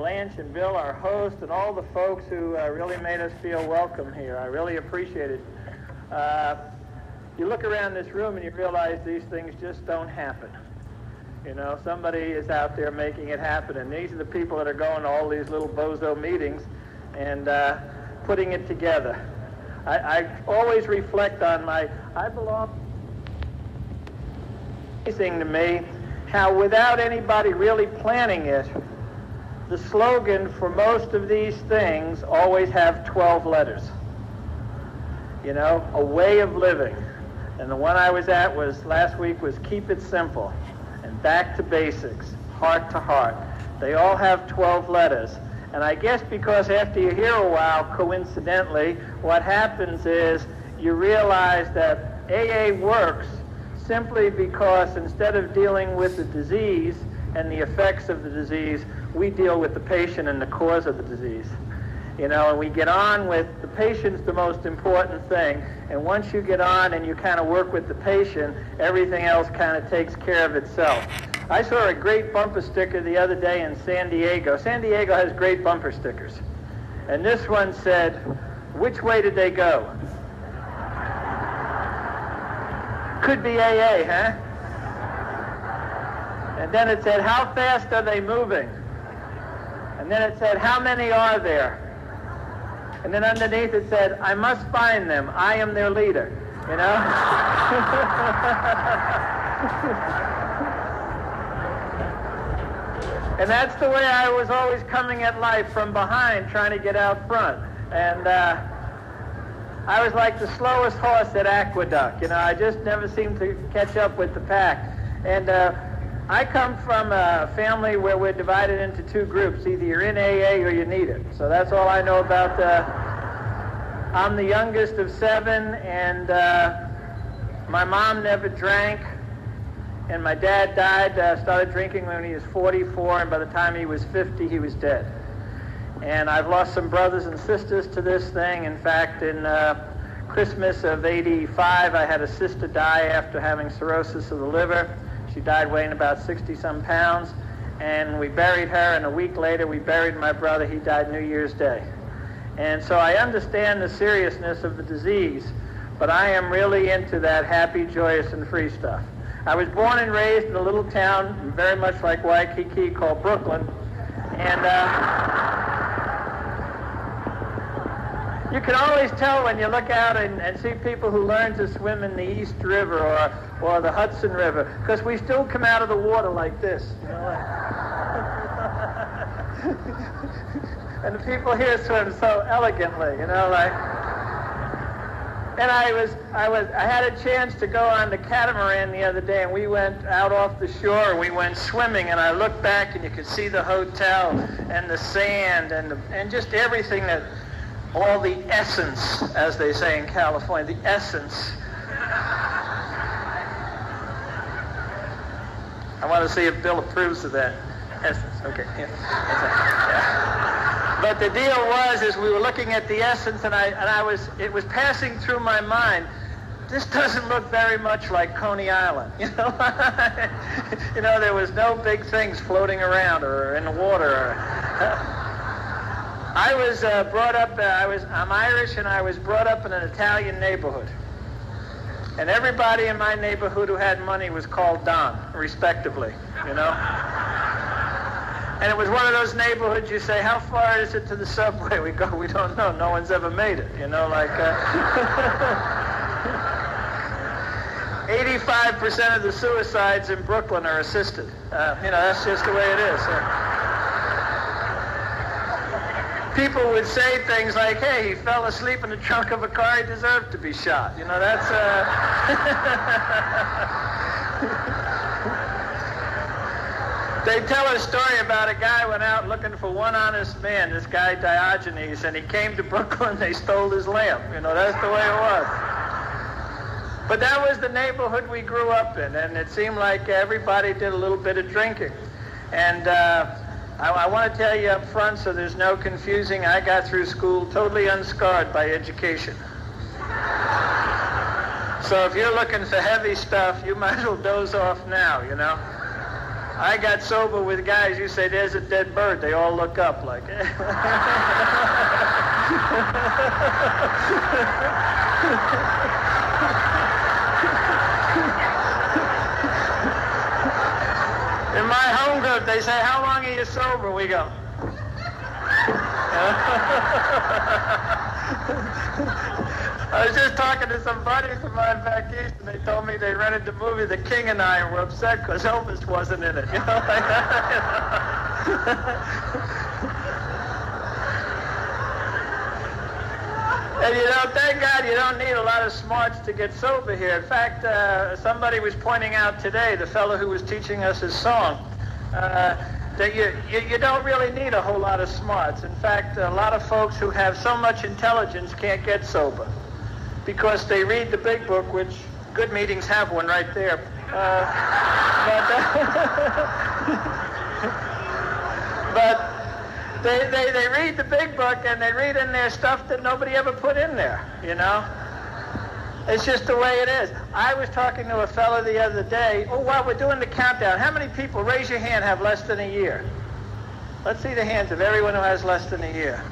Blanche and Bill, our host, and all the folks who uh, really made us feel welcome here. I really appreciate it. Uh, you look around this room and you realize these things just don't happen. You know, somebody is out there making it happen, and these are the people that are going to all these little bozo meetings and uh, putting it together. I, I always reflect on my, I belong, amazing to me how without anybody really planning it, the slogan for most of these things always have 12 letters. You know, a way of living. And the one I was at was last week was keep it simple and back to basics, heart to heart. They all have 12 letters. And I guess because after you hear a while, coincidentally, what happens is you realize that AA works simply because instead of dealing with the disease and the effects of the disease, we deal with the patient and the cause of the disease. You know, and we get on with the patient's the most important thing. And once you get on and you kind of work with the patient, everything else kind of takes care of itself. I saw a great bumper sticker the other day in San Diego. San Diego has great bumper stickers. And this one said, which way did they go? Could be AA, huh? And then it said, how fast are they moving? And then it said, how many are there? And then underneath it said, I must find them. I am their leader. You know? and that's the way I was always coming at life from behind, trying to get out front. And uh, I was like the slowest horse at Aqueduct. You know, I just never seemed to catch up with the pack. And uh, I come from a family where we're divided into two groups. Either you're in AA or you need it. So that's all I know about. Uh, I'm the youngest of seven, and uh, my mom never drank. And my dad died, uh, started drinking when he was 44, and by the time he was 50, he was dead. And I've lost some brothers and sisters to this thing. In fact, in uh, Christmas of 85, I had a sister die after having cirrhosis of the liver. She died weighing about 60 some pounds. And we buried her, and a week later we buried my brother. He died New Year's Day. And so I understand the seriousness of the disease, but I am really into that happy, joyous, and free stuff. I was born and raised in a little town very much like Waikiki called Brooklyn. And uh, you can always tell when you look out and, and see people who learn to swim in the East River or, or the Hudson River, because we still come out of the water like this. You know, and the people here swim so elegantly, you know, like. And I was, I was, I had a chance to go on the catamaran the other day, and we went out off the shore. We went swimming, and I looked back, and you could see the hotel and the sand and the, and just everything that all the essence, as they say in California, the essence. I want to see if Bill approves of that essence. Okay. Yeah. yeah. But the deal was, is we were looking at the essence, and I and I was, it was passing through my mind. This doesn't look very much like Coney Island, you know. you know, there was no big things floating around or in the water. Or, I was uh, brought up, uh, I was, I'm Irish and I was brought up in an Italian neighborhood. And everybody in my neighborhood who had money was called Don, respectively, you know? And it was one of those neighborhoods you say, how far is it to the subway? We go, we don't know. No one's ever made it, you know, like... Uh, 85% of the suicides in Brooklyn are assisted. Uh, you know, that's just the way it is. People would say things like, hey, he fell asleep in the trunk of a car, he deserved to be shot. You know, that's... Uh... they tell a story about a guy went out looking for one honest man, this guy Diogenes, and he came to Brooklyn, they stole his lamp. You know, that's the way it was. But that was the neighborhood we grew up in, and it seemed like everybody did a little bit of drinking. And... Uh, I, I want to tell you up front so there's no confusing. I got through school totally unscarred by education. So if you're looking for heavy stuff, you might as well doze off now, you know. I got sober with guys. You say there's a dead bird. They all look up like. In eh. my home group, they say, "How long are you sober?" We go. I was just talking to some buddies of mine back east, and they told me they rented the movie The King and I, and were upset because Elvis wasn't in it. You know? and you know, thank God you don't need a lot of smarts to get sober here. In fact, uh, somebody was pointing out today, the fellow who was teaching us his song, uh, that you, you, you, don't really need a whole lot of smarts. In fact, a lot of folks who have so much intelligence can't get sober because they read the big book, which good meetings have one right there. Uh, but, uh, but they, they, they read the big book and they read in there stuff that nobody ever put in there, you know? It's just the way it is. I was talking to a fellow the other day. Oh, while we're doing the countdown, how many people, raise your hand, have less than a year? Let's see the hands of everyone who has less than a year.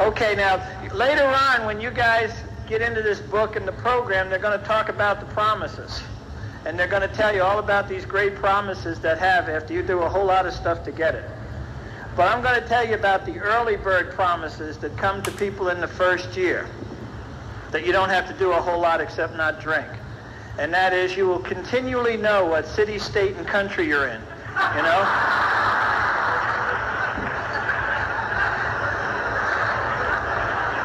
Okay, now, later on, when you guys get into this book and the program, they're going to talk about the promises. And they're going to tell you all about these great promises that have after you do a whole lot of stuff to get it. But I'm going to tell you about the early bird promises that come to people in the first year that you don't have to do a whole lot except not drink. And that is you will continually know what city, state, and country you're in. You know?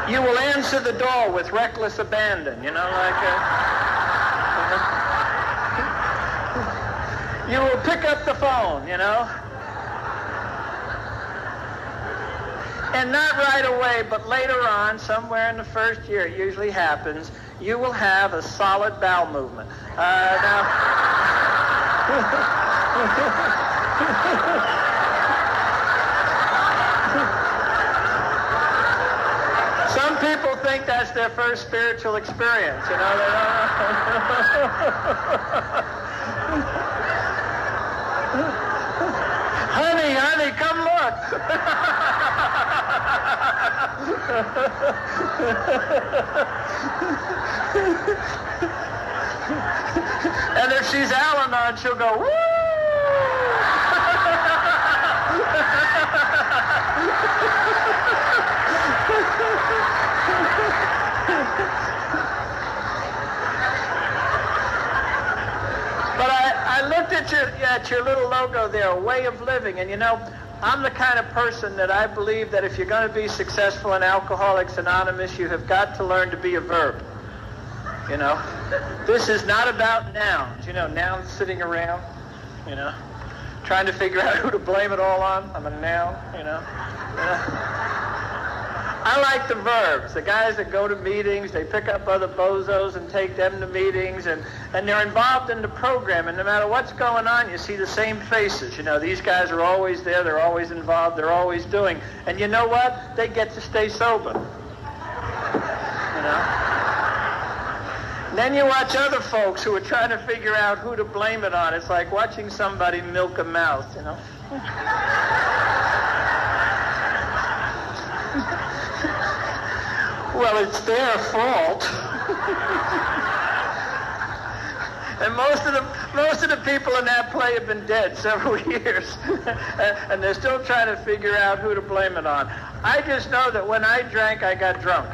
you will answer the door with reckless abandon, you know, like uh, a, you will pick up the phone, you know. And not right away, but later on, somewhere in the first year, it usually happens, you will have a solid bowel movement. Uh, now, some people think that's their first spiritual experience, you know. honey, honey, come look. and if she's Al-Anon, she'll go, woo! but I, I looked at your, at your little logo there, way of living, and you know, I'm the kind of person that I believe that if you're going to be successful in Alcoholics Anonymous, you have got to learn to be a verb. You know, this is not about nouns. You know, nouns sitting around, you know, trying to figure out who to blame it all on. I'm a noun, you know. You know? I like the verbs. The guys that go to meetings, they pick up other bozos and take them to meetings, and, and they're involved in the program. And no matter what's going on, you see the same faces. You know, these guys are always there. They're always involved. They're always doing. And you know what? They get to stay sober. You know? Then you watch other folks who are trying to figure out who to blame it on. It's like watching somebody milk a mouse, you know? well, it's their fault. and most of the most of the people in that play have been dead several years, and they're still trying to figure out who to blame it on. I just know that when I drank, I got drunk.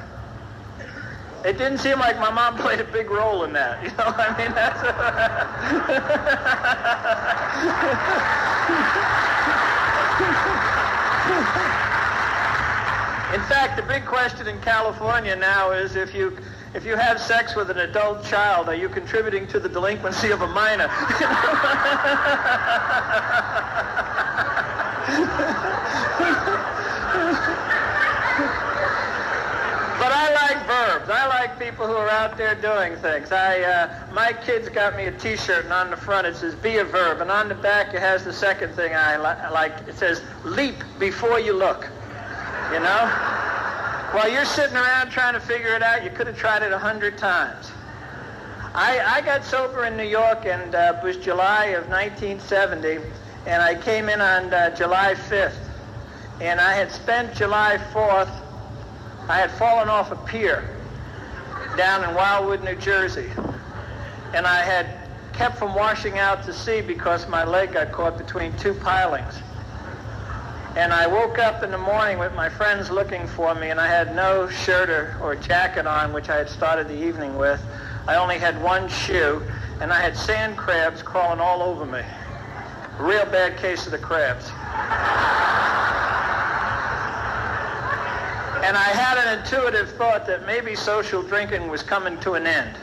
It didn't seem like my mom played a big role in that. You know, what I mean, that's. In fact, the big question in California now is if you if you have sex with an adult child, are you contributing to the delinquency of a minor? but I like verbs. I like people who are out there doing things. I, uh, my kids got me a T-shirt, and on the front it says "Be a verb," and on the back it has the second thing I li- like. It says "Leap before you look." You know? While you're sitting around trying to figure it out, you could have tried it a hundred times. I, I got sober in New York, and uh, it was July of 1970, and I came in on uh, July 5th. And I had spent July 4th, I had fallen off a pier down in Wildwood, New Jersey. And I had kept from washing out to sea because my leg got caught between two pilings. And I woke up in the morning with my friends looking for me, and I had no shirt or, or jacket on, which I had started the evening with. I only had one shoe, and I had sand crabs crawling all over me. Real bad case of the crabs. And I had an intuitive thought that maybe social drinking was coming to an end.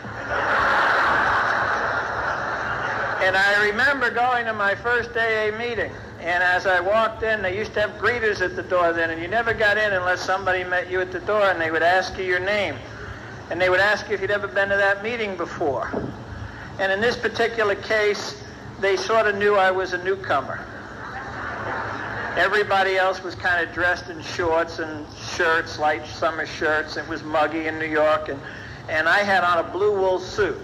And I remember going to my first AA meeting. And as I walked in, they used to have greeters at the door then, and you never got in unless somebody met you at the door and they would ask you your name. And they would ask you if you'd ever been to that meeting before. And in this particular case, they sort of knew I was a newcomer. Everybody else was kind of dressed in shorts and shirts, light summer shirts. It was muggy in New York, and, and I had on a blue wool suit.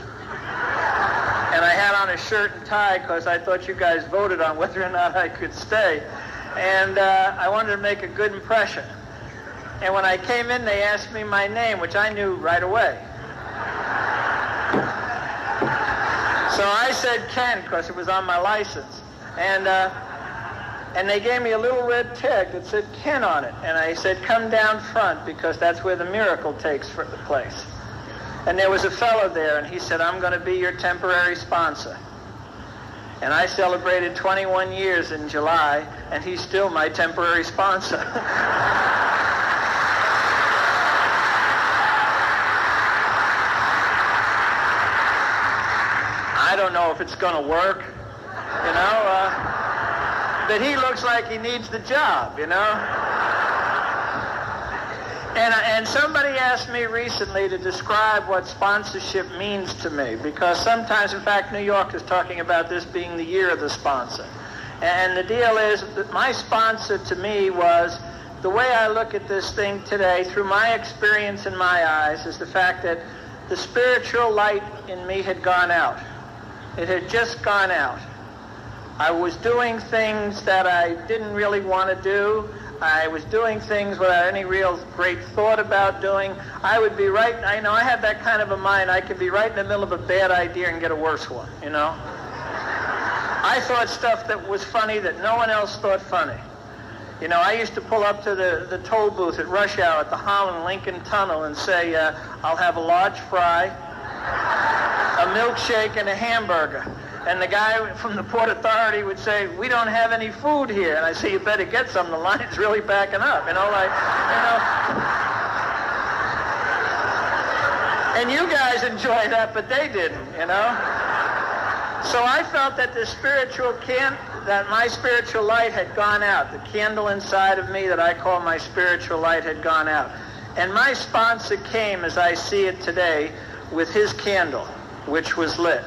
And I had on a shirt and tie because I thought you guys voted on whether or not I could stay. And uh, I wanted to make a good impression. And when I came in, they asked me my name, which I knew right away. So I said Ken because it was on my license. And, uh, and they gave me a little red tag that said Ken on it. And I said, come down front because that's where the miracle takes place. And there was a fellow there, and he said, I'm going to be your temporary sponsor. And I celebrated 21 years in July, and he's still my temporary sponsor. I don't know if it's going to work, you know. Uh, but he looks like he needs the job, you know. And, uh, and somebody asked me recently to describe what sponsorship means to me because sometimes, in fact, New York is talking about this being the year of the sponsor. And the deal is that my sponsor to me was the way I look at this thing today through my experience in my eyes is the fact that the spiritual light in me had gone out. It had just gone out. I was doing things that I didn't really want to do. I was doing things without any real great thought about doing. I would be right, I know I had that kind of a mind. I could be right in the middle of a bad idea and get a worse one, you know? I thought stuff that was funny that no one else thought funny. You know, I used to pull up to the, the toll booth at rush hour at the Holland Lincoln Tunnel and say, uh, I'll have a large fry, a milkshake, and a hamburger. And the guy from the Port Authority would say, we don't have any food here. And I say, you better get some. The line's really backing up. You know, like, you know. And you guys enjoy that, but they didn't, you know. So I felt that the spiritual can that my spiritual light had gone out. The candle inside of me that I call my spiritual light had gone out. And my sponsor came, as I see it today, with his candle, which was lit.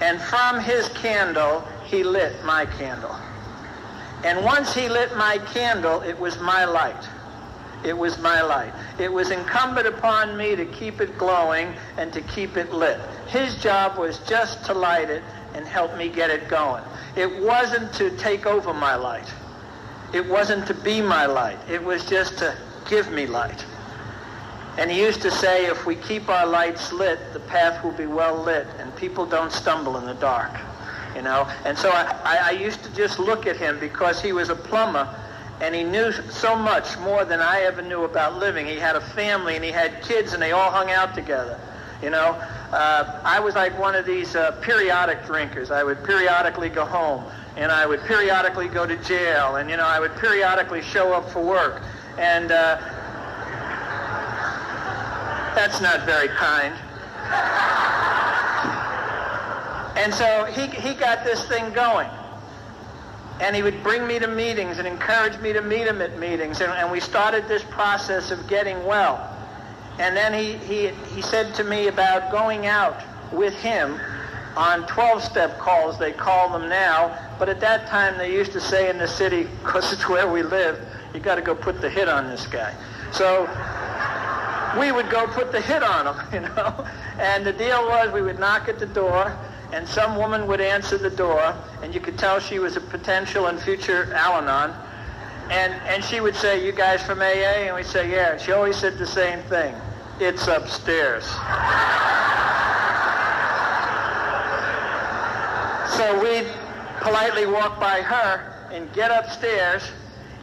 And from his candle, he lit my candle. And once he lit my candle, it was my light. It was my light. It was incumbent upon me to keep it glowing and to keep it lit. His job was just to light it and help me get it going. It wasn't to take over my light. It wasn't to be my light. It was just to give me light. And he used to say, if we keep our lights lit, the path will be well lit, and people don't stumble in the dark. You know? And so I, I, used to just look at him because he was a plumber, and he knew so much more than I ever knew about living. He had a family, and he had kids, and they all hung out together. You know, uh, I was like one of these uh, periodic drinkers. I would periodically go home, and I would periodically go to jail, and you know, I would periodically show up for work, and uh, that's not very kind. And so he, he got this thing going. And he would bring me to meetings and encourage me to meet him at meetings. And, and we started this process of getting well. And then he, he, he said to me about going out with him on 12-step calls, they call them now. But at that time, they used to say in the city, because it's where we live, you got to go put the hit on this guy. So we would go put the hit on them, you know. And the deal was we would knock at the door, and some woman would answer the door, and you could tell she was a potential and future Al-Anon. And, and she would say, you guys from AA? And we'd say, yeah. And she always said the same thing. It's upstairs. so we'd politely walk by her and get upstairs.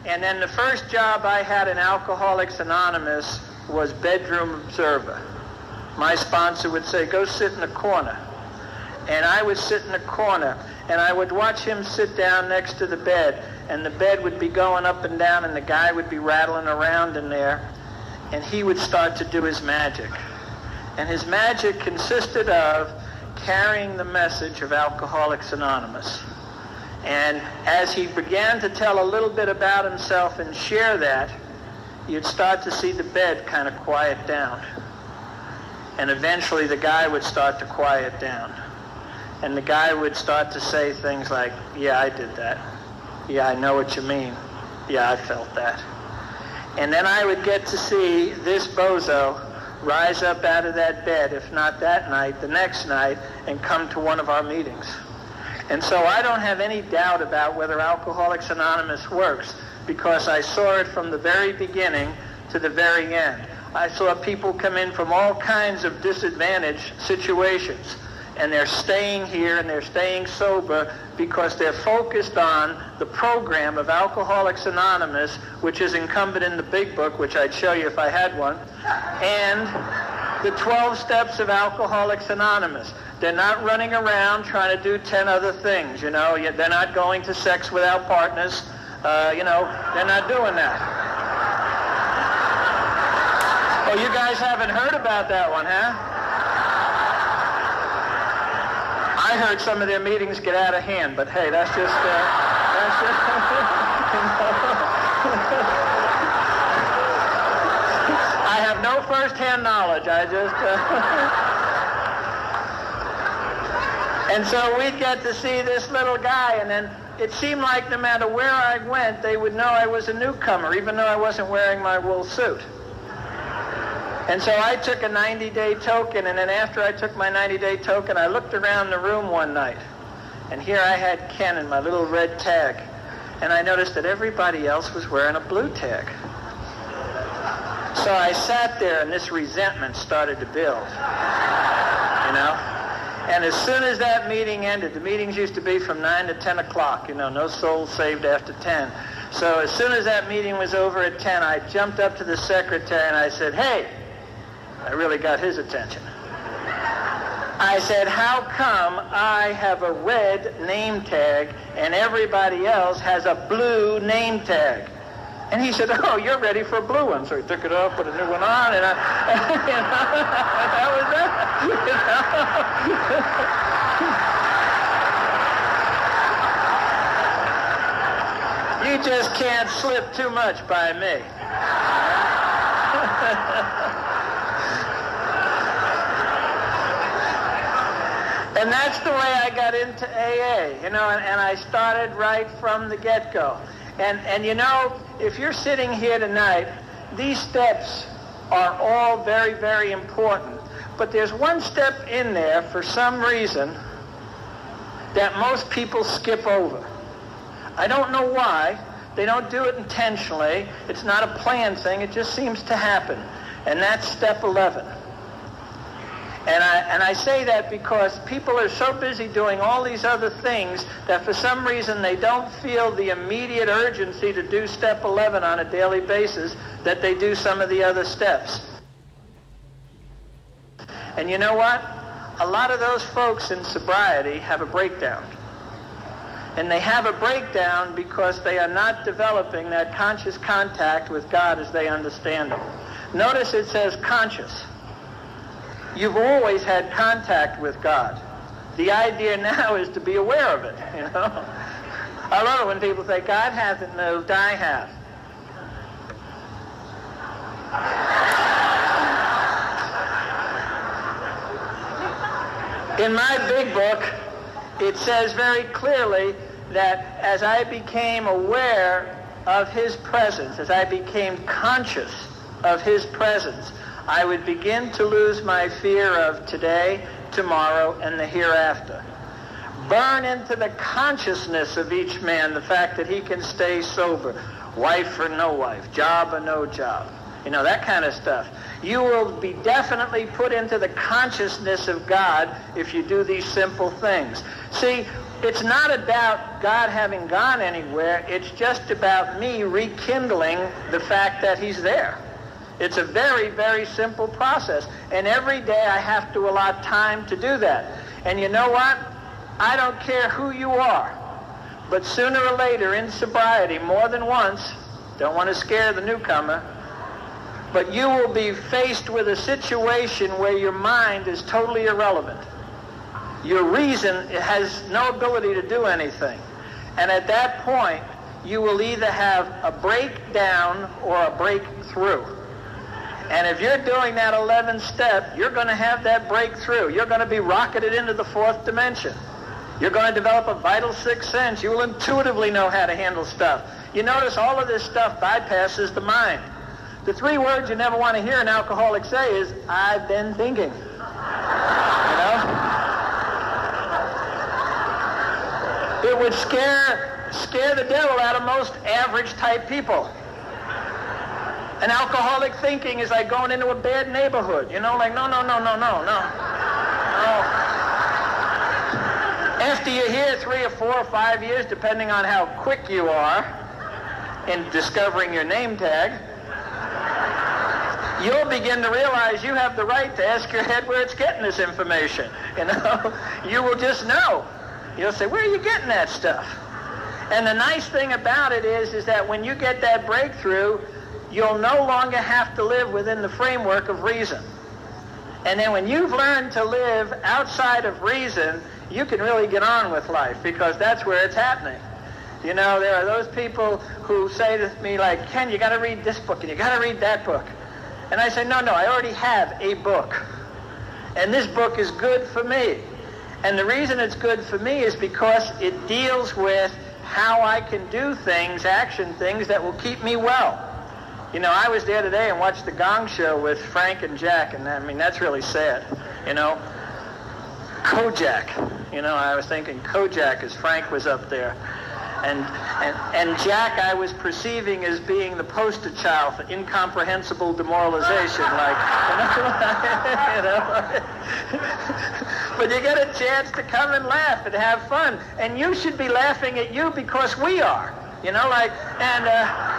And then the first job I had in Alcoholics Anonymous was bedroom observer. My sponsor would say, go sit in the corner. And I would sit in the corner, and I would watch him sit down next to the bed, and the bed would be going up and down, and the guy would be rattling around in there, and he would start to do his magic. And his magic consisted of carrying the message of Alcoholics Anonymous. And as he began to tell a little bit about himself and share that, you'd start to see the bed kind of quiet down. And eventually the guy would start to quiet down. And the guy would start to say things like, yeah, I did that. Yeah, I know what you mean. Yeah, I felt that. And then I would get to see this bozo rise up out of that bed, if not that night, the next night, and come to one of our meetings. And so I don't have any doubt about whether Alcoholics Anonymous works because I saw it from the very beginning to the very end. I saw people come in from all kinds of disadvantaged situations and they're staying here and they're staying sober because they're focused on the program of Alcoholics Anonymous, which is incumbent in the big book, which I'd show you if I had one, and the 12 steps of Alcoholics Anonymous. They're not running around trying to do 10 other things, you know. They're not going to sex without partners. Uh, you know, they're not doing that. Oh, you guys haven't heard about that one, huh? I heard some of their meetings get out of hand, but hey, that's just, uh, that's just, I have no first-hand knowledge. I just, uh, and so we'd get to see this little guy, and then it seemed like no matter where I went, they would know I was a newcomer, even though I wasn't wearing my wool suit. And so I took a 90-day token, and then after I took my 90-day token, I looked around the room one night, and here I had Ken in my little red tag, and I noticed that everybody else was wearing a blue tag. So I sat there, and this resentment started to build, you know? And as soon as that meeting ended, the meetings used to be from 9 to 10 o'clock, you know, no souls saved after 10. So as soon as that meeting was over at 10, I jumped up to the secretary and I said, hey, I really got his attention. I said, how come I have a red name tag and everybody else has a blue name tag? And he said, oh, you're ready for a blue one. So he took it off, put a new one on, and I, you know, that was that. You, know? you just can't slip too much by me. And that's the way I got into AA, you know, and, and I started right from the get-go. And, and you know, if you're sitting here tonight, these steps are all very, very important. But there's one step in there, for some reason, that most people skip over. I don't know why. They don't do it intentionally. It's not a planned thing. It just seems to happen. And that's step 11. And I, and I say that because people are so busy doing all these other things that for some reason they don't feel the immediate urgency to do step 11 on a daily basis that they do some of the other steps. And you know what? A lot of those folks in sobriety have a breakdown. And they have a breakdown because they are not developing that conscious contact with God as they understand Him. Notice it says conscious you've always had contact with God. The idea now is to be aware of it, you know. I love it when people say, God hasn't moved, I have. In my big book, it says very clearly that as I became aware of his presence, as I became conscious of his presence, I would begin to lose my fear of today, tomorrow, and the hereafter. Burn into the consciousness of each man the fact that he can stay sober, wife or no wife, job or no job, you know, that kind of stuff. You will be definitely put into the consciousness of God if you do these simple things. See, it's not about God having gone anywhere. It's just about me rekindling the fact that he's there. It's a very, very simple process. And every day I have to allot time to do that. And you know what? I don't care who you are. But sooner or later in sobriety, more than once, don't want to scare the newcomer, but you will be faced with a situation where your mind is totally irrelevant. Your reason has no ability to do anything. And at that point, you will either have a breakdown or a breakthrough. And if you're doing that 11th step, you're going to have that breakthrough. You're going to be rocketed into the fourth dimension. You're going to develop a vital sixth sense. You will intuitively know how to handle stuff. You notice all of this stuff bypasses the mind. The three words you never want to hear an alcoholic say is, I've been thinking. You know? It would scare, scare the devil out of most average type people. An alcoholic thinking is like going into a bad neighborhood. You know, like, no, no, no, no, no, no. No. After you're here three or four or five years, depending on how quick you are in discovering your name tag, you'll begin to realize you have the right to ask your head where it's getting this information. You know, you will just know. You'll say, where are you getting that stuff? And the nice thing about it is, is that when you get that breakthrough, you'll no longer have to live within the framework of reason. And then when you've learned to live outside of reason, you can really get on with life because that's where it's happening. You know, there are those people who say to me like, Ken, you got to read this book and you got to read that book. And I say, no, no, I already have a book. And this book is good for me. And the reason it's good for me is because it deals with how I can do things, action things that will keep me well. You know, I was there today and watched the Gong Show with Frank and Jack, and I mean, that's really sad. You know, Kojak. You know, I was thinking Kojak as Frank was up there. And, and, and Jack I was perceiving as being the poster child for incomprehensible demoralization. Like, you know, but you get a chance to come and laugh and have fun. And you should be laughing at you because we are. You know, like, and, uh,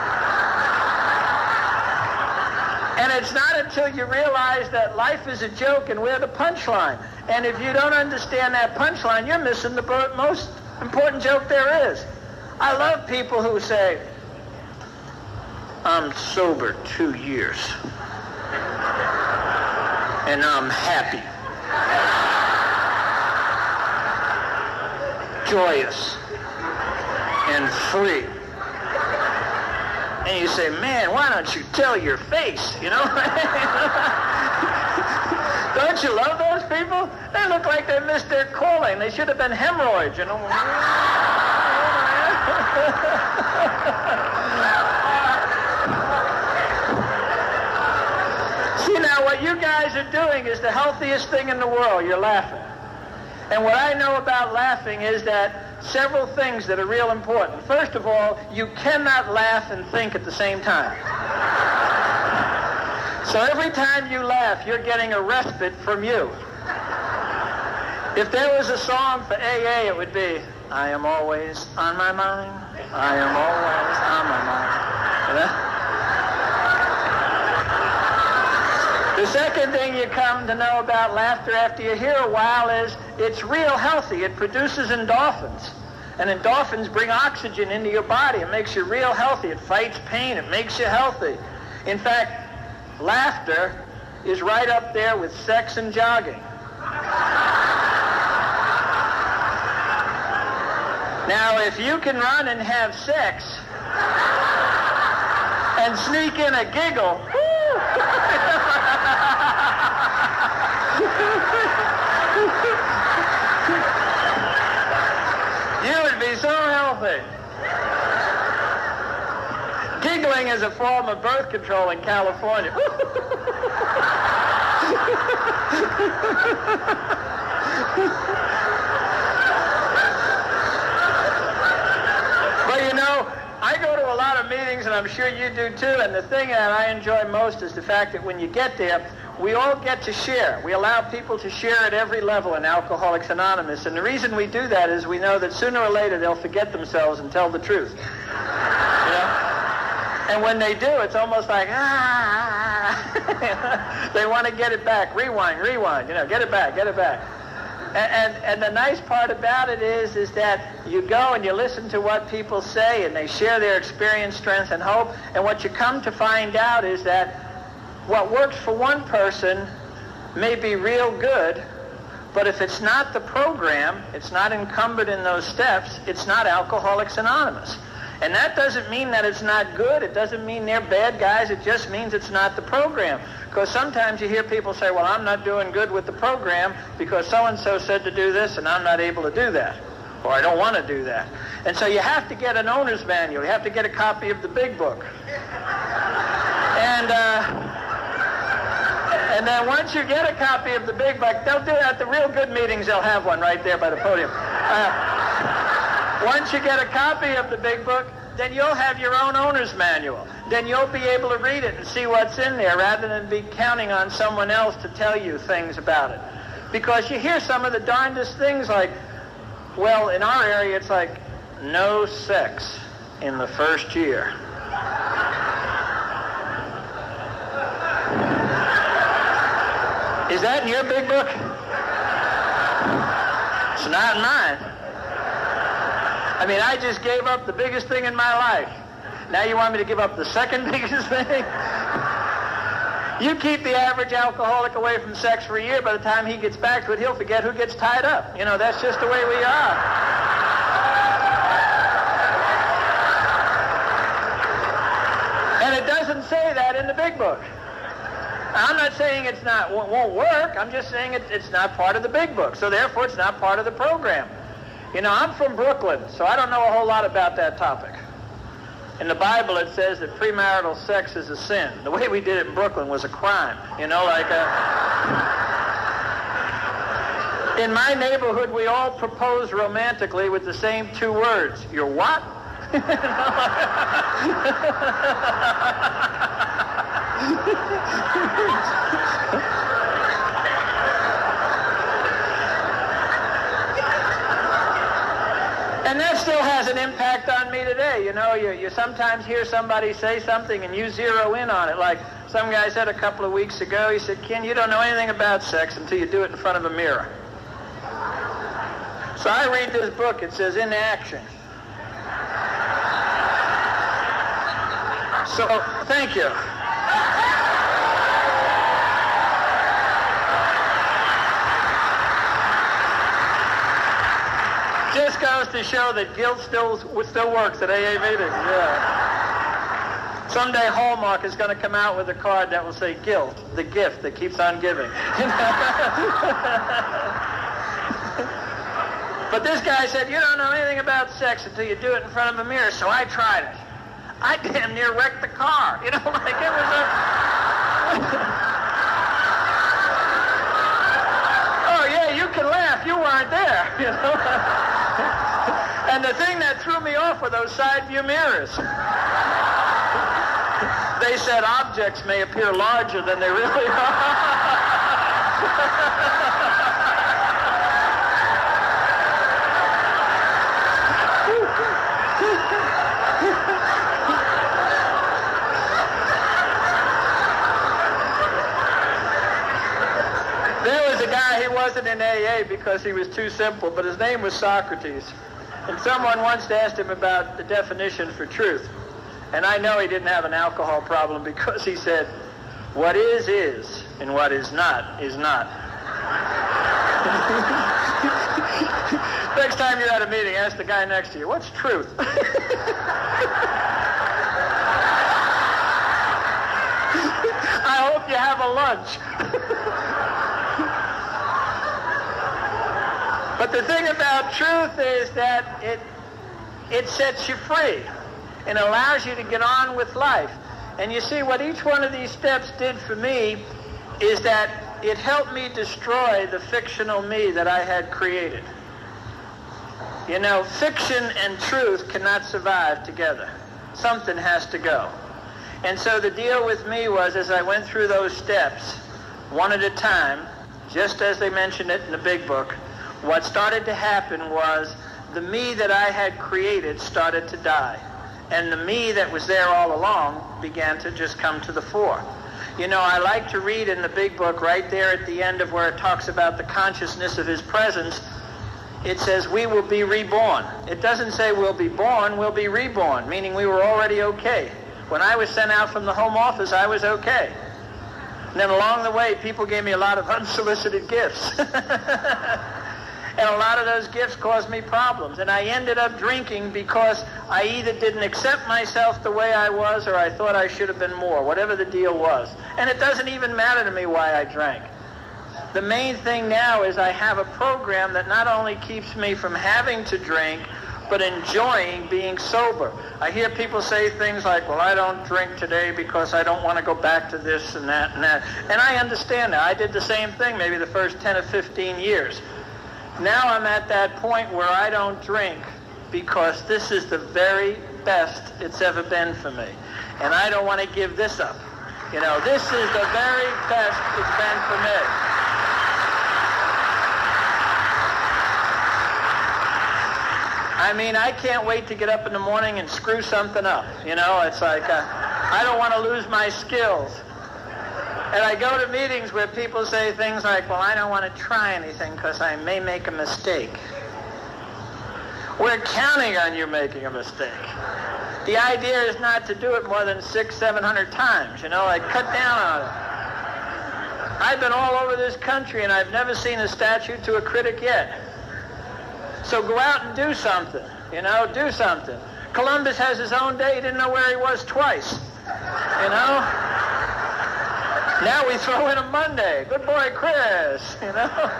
and it's not until you realize that life is a joke and we're the punchline. And if you don't understand that punchline, you're missing the most important joke there is. I love people who say, I'm sober two years. And I'm happy. Joyous. And free. And you say, man, why don't you tell your face, you know? don't you love those people? They look like they missed their calling. They should have been hemorrhoids, you know? See now, what you guys are doing is the healthiest thing in the world. You're laughing. And what I know about laughing is that several things that are real important. First of all, you cannot laugh and think at the same time. So every time you laugh, you're getting a respite from you. If there was a song for AA, it would be, I am always on my mind. I am always on my mind. The second thing you come to know about laughter after you hear a while is it's real healthy. It produces endorphins. And endorphins bring oxygen into your body. It makes you real healthy. It fights pain. It makes you healthy. In fact, laughter is right up there with sex and jogging. Now, if you can run and have sex and sneak in a giggle, you would be so Giggling is a form of birth control in California. but you know, I go to a lot of meetings, and I'm sure you do too, and the thing that I enjoy most is the fact that when you get there, we all get to share. We allow people to share at every level in Alcoholics Anonymous. And the reason we do that is we know that sooner or later they'll forget themselves and tell the truth. You know? And when they do, it's almost like, ah, ah, ah, ah. they want to get it back. Rewind, rewind, you know, get it back, get it back. And, and, and the nice part about it is, is that you go and you listen to what people say and they share their experience, strength, and hope. And what you come to find out is that what works for one person may be real good, but if it's not the program, it's not encumbered in those steps, it's not Alcoholics Anonymous. And that doesn't mean that it's not good. It doesn't mean they're bad guys. It just means it's not the program. Because sometimes you hear people say, well, I'm not doing good with the program because so-and-so said to do this and I'm not able to do that. Or I don't want to do that. And so you have to get an owner's manual. You have to get a copy of the big book. And, uh, and then once you get a copy of the big book, they'll do at the real good meetings, they'll have one right there by the podium. Uh, once you get a copy of the big book, then you'll have your own owner's manual. Then you'll be able to read it and see what's in there rather than be counting on someone else to tell you things about it. Because you hear some of the darndest things like, well, in our area, it's like, no sex in the first year. Is that in your big book? It's not in mine. I mean, I just gave up the biggest thing in my life. Now you want me to give up the second biggest thing? you keep the average alcoholic away from sex for a year, by the time he gets back to it, he'll forget who gets tied up. You know, that's just the way we are. And it doesn't say that in the big book. I'm not saying it's not won't work. I'm just saying it, it's not part of the big book. So therefore, it's not part of the program. You know, I'm from Brooklyn, so I don't know a whole lot about that topic. In the Bible, it says that premarital sex is a sin. The way we did it in Brooklyn was a crime. You know, like a... Uh, in my neighborhood, we all propose romantically with the same two words. You're what? And that still has an impact on me today. You know, you, you sometimes hear somebody say something and you zero in on it. Like some guy said a couple of weeks ago, he said, Ken, you don't know anything about sex until you do it in front of a mirror. So I read this book. It says, in action. So, thank you. just goes to show that guilt still still works at AA meetings. Yeah. Someday Hallmark is going to come out with a card that will say guilt, the gift that keeps on giving. but this guy said, you don't know anything about sex until you do it in front of a mirror, so I tried it. I damn near wrecked the car. You know, like it was a... oh, yeah, you can laugh. You weren't there, you know. And the thing that threw me off were those side view mirrors. they said objects may appear larger than they really are. There was a guy, he wasn't in AA because he was too simple, but his name was Socrates. And someone once asked him about the definition for truth. And I know he didn't have an alcohol problem because he said, what is, is, and what is not, is not. next time you're at a meeting, ask the guy next to you, what's truth? I hope you have a lunch. But the thing about truth is that it, it sets you free. and allows you to get on with life. And you see, what each one of these steps did for me is that it helped me destroy the fictional me that I had created. You know, fiction and truth cannot survive together. Something has to go. And so the deal with me was as I went through those steps, one at a time, just as they mentioned it in the big book, what started to happen was the me that I had created started to die. And the me that was there all along began to just come to the fore. You know, I like to read in the big book right there at the end of where it talks about the consciousness of his presence. It says we will be reborn. It doesn't say we'll be born, we'll be reborn, meaning we were already okay. When I was sent out from the home office, I was okay. And then along the way, people gave me a lot of unsolicited gifts. And a lot of those gifts caused me problems. And I ended up drinking because I either didn't accept myself the way I was or I thought I should have been more, whatever the deal was. And it doesn't even matter to me why I drank. The main thing now is I have a program that not only keeps me from having to drink, but enjoying being sober. I hear people say things like, well, I don't drink today because I don't want to go back to this and that and that. And I understand that. I did the same thing maybe the first 10 or 15 years. Now I'm at that point where I don't drink because this is the very best it's ever been for me. And I don't want to give this up. You know, this is the very best it's been for me. I mean, I can't wait to get up in the morning and screw something up. You know, it's like uh, I don't want to lose my skills. And I go to meetings where people say things like, well, I don't want to try anything because I may make a mistake. We're counting on you making a mistake. The idea is not to do it more than six, seven hundred times. You know, like cut down on it. I've been all over this country and I've never seen a statue to a critic yet. So go out and do something. You know, do something. Columbus has his own day. He didn't know where he was twice. You know? Now we throw in a Monday. Good boy, Chris. You know?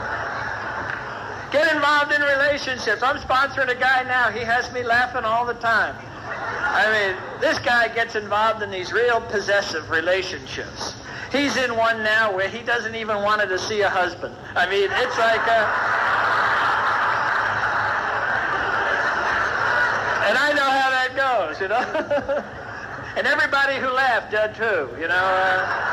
Get involved in relationships. I'm sponsoring a guy now. He has me laughing all the time. I mean, this guy gets involved in these real possessive relationships. He's in one now where he doesn't even want to see a husband. I mean, it's like a... And I know how that goes, you know? and everybody who laughed did too, you know? Uh,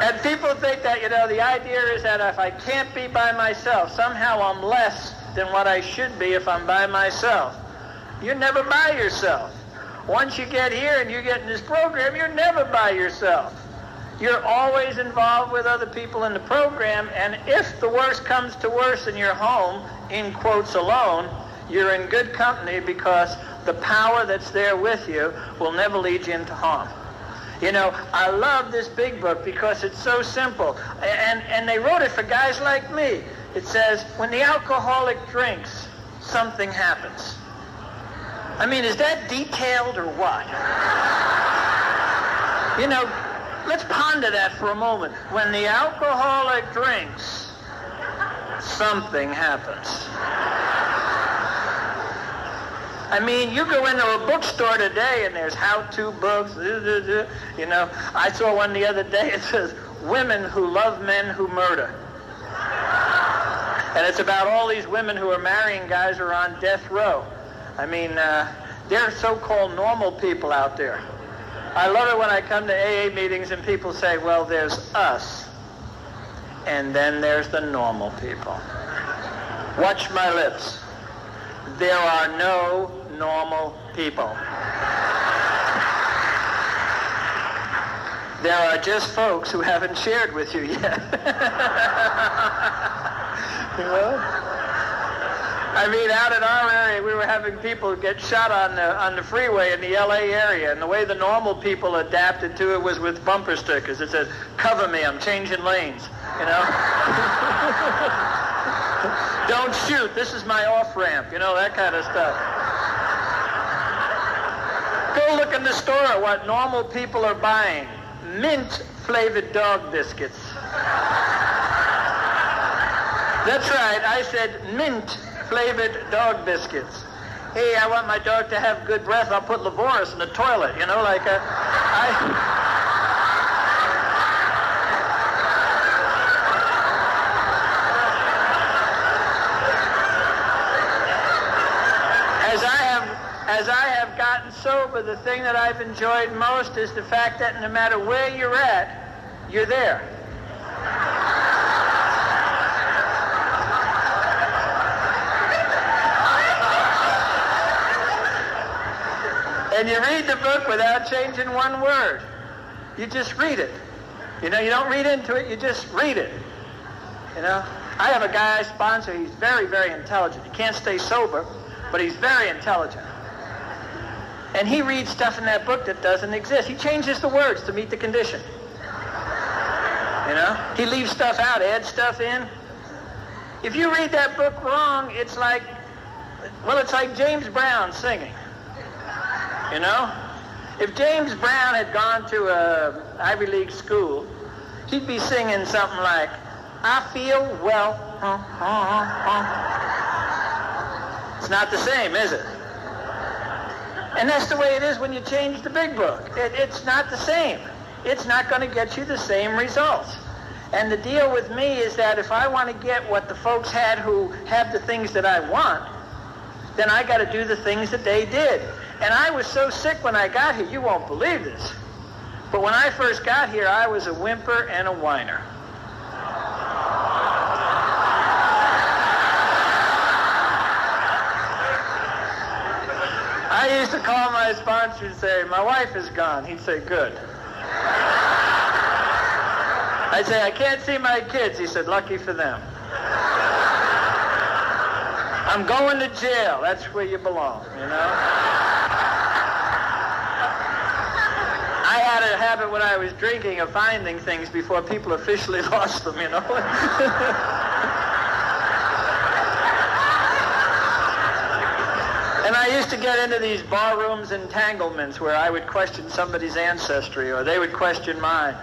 and people think that, you know, the idea is that if I can't be by myself, somehow I'm less than what I should be if I'm by myself. You're never by yourself. Once you get here and you get in this program, you're never by yourself. You're always involved with other people in the program, and if the worst comes to worst and you're home, in quotes alone, you're in good company because the power that's there with you will never lead you into harm. You know, I love this big book because it's so simple. And, and they wrote it for guys like me. It says, when the alcoholic drinks, something happens. I mean, is that detailed or what? you know, let's ponder that for a moment. When the alcoholic drinks, something happens. I mean, you go into a bookstore today and there's how-to books. Uh, uh, uh, you know, I saw one the other day. It says women who love men who murder. And it's about all these women who are marrying guys who are on death row. I mean, uh, they're so-called normal people out there. I love it when I come to AA meetings and people say, well, there's us, and then there's the normal people. Watch my lips. There are no normal people. There are just folks who haven't shared with you yet. you know? I mean, out in our area, we were having people get shot on the on the freeway in the L.A. area, and the way the normal people adapted to it was with bumper stickers. It says, "Cover me, I'm changing lanes." You know. Don't shoot. This is my off ramp. You know that kind of stuff. Go look in the store at what normal people are buying. Mint flavored dog biscuits. That's right, I said mint flavored dog biscuits. hey, I want my dog to have good breath, I'll put Lavoris in the toilet, you know, like. As I have, as I have gotten sober, the thing that I've enjoyed most is the fact that no matter where you're at, you're there. And you read the book without changing one word. You just read it. You know, you don't read into it, you just read it. You know? I have a guy I sponsor, he's very, very intelligent. He can't stay sober, but he's very intelligent. And he reads stuff in that book that doesn't exist. He changes the words to meet the condition. You know? He leaves stuff out, adds stuff in. If you read that book wrong, it's like, well, it's like James Brown singing. You know? If James Brown had gone to a Ivy League school, he'd be singing something like, I feel well. It's not the same, is it? And that's the way it is when you change the big book. It, it's not the same. It's not going to get you the same results. And the deal with me is that if I want to get what the folks had who have the things that I want, then I got to do the things that they did. And I was so sick when I got here, you won't believe this. But when I first got here, I was a whimper and a whiner. I used to call my sponsor and say, my wife is gone. He'd say, good. I'd say, I can't see my kids. He said, lucky for them. I'm going to jail. That's where you belong, you know? I had a habit when I was drinking of finding things before people officially lost them, you know. and I used to get into these barrooms entanglements where I would question somebody's ancestry or they would question mine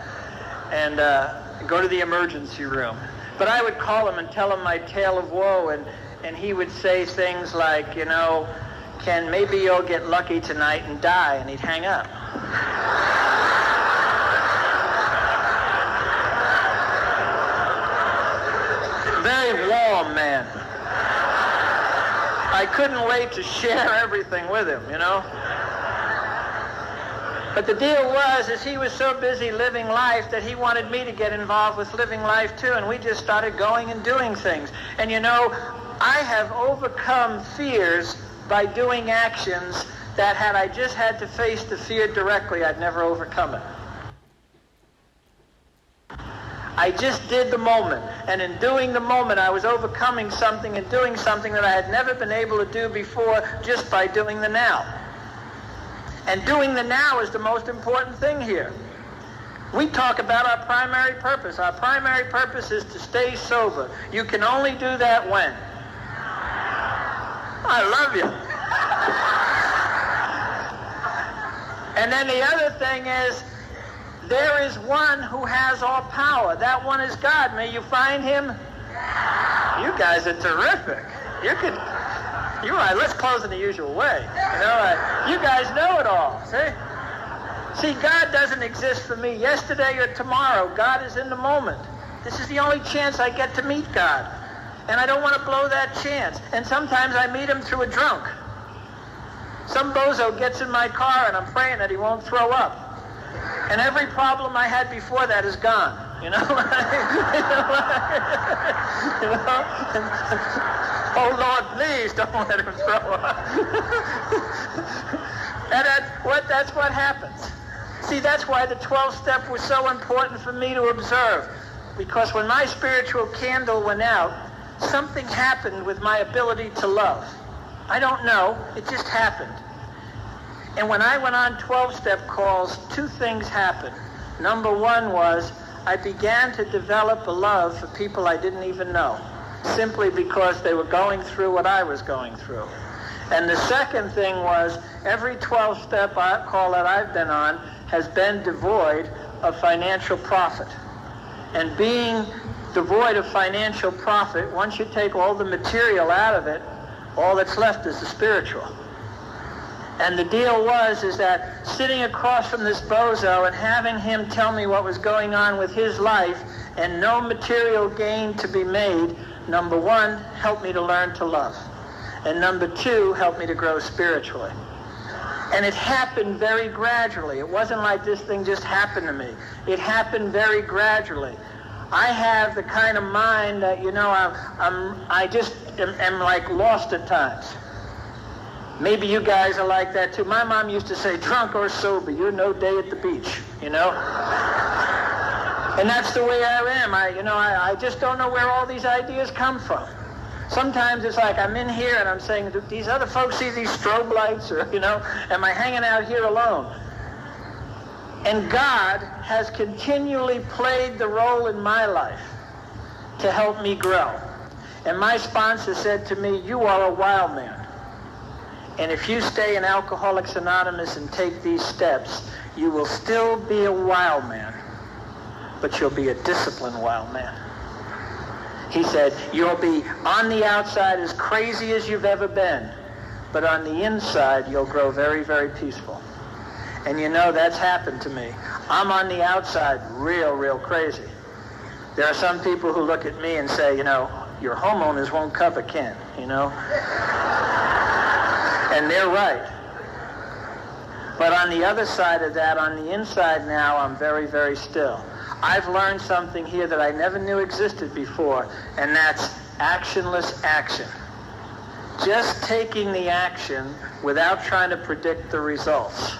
and uh, go to the emergency room. But I would call him and tell him my tale of woe and, and he would say things like, you know, Ken, maybe you'll get lucky tonight and die, and he'd hang up. Very warm man. I couldn't wait to share everything with him, you know. But the deal was, is he was so busy living life that he wanted me to get involved with living life too, and we just started going and doing things. And you know, I have overcome fears by doing actions that had I just had to face the fear directly, I'd never overcome it. I just did the moment. And in doing the moment, I was overcoming something and doing something that I had never been able to do before just by doing the now. And doing the now is the most important thing here. We talk about our primary purpose. Our primary purpose is to stay sober. You can only do that when? I love you. and then the other thing is, there is one who has all power. That one is God. May you find him? You guys are terrific. You could, you're right. Let's close in the usual way. You know, uh, you guys know it all. See? See, God doesn't exist for me yesterday or tomorrow. God is in the moment. This is the only chance I get to meet God and I don't want to blow that chance. And sometimes I meet him through a drunk. Some bozo gets in my car and I'm praying that he won't throw up. And every problem I had before that is gone. You know? you know? oh Lord, please don't let him throw up. and that's what, that's what happens. See, that's why the 12 step was so important for me to observe. Because when my spiritual candle went out, something happened with my ability to love. I don't know. It just happened. And when I went on 12-step calls, two things happened. Number one was I began to develop a love for people I didn't even know, simply because they were going through what I was going through. And the second thing was every 12-step call that I've been on has been devoid of financial profit. And being devoid of financial profit, once you take all the material out of it, All that's left is the spiritual. And the deal was is that sitting across from this bozo and having him tell me what was going on with his life and no material gain to be made, number one, helped me to learn to love. And number two, helped me to grow spiritually. And it happened very gradually. It wasn't like this thing just happened to me. It happened very gradually. I have the kind of mind that, you know, I'm, I'm I just am, am like lost at times. Maybe you guys are like that too. My mom used to say, drunk or sober, you're no day at the beach, you know? and that's the way I am. I, you know, I, I just don't know where all these ideas come from. Sometimes it's like I'm in here and I'm saying, do these other folks see these strobe lights? Or, you know, am I hanging out here alone? And God has continually played the role in my life to help me grow. And my sponsor said to me, you are a wild man. And if you stay in Alcoholics Anonymous and take these steps, you will still be a wild man, but you'll be a disciplined wild man. He said, you'll be on the outside as crazy as you've ever been, but on the inside, you'll grow very, very peaceful. And you know, that's happened to me. I'm on the outside real, real crazy. There are some people who look at me and say, you know, your homeowners won't cover Ken, you know? and they're right. But on the other side of that, on the inside now, I'm very, very still. I've learned something here that I never knew existed before, and that's actionless action. Just taking the action without trying to predict the results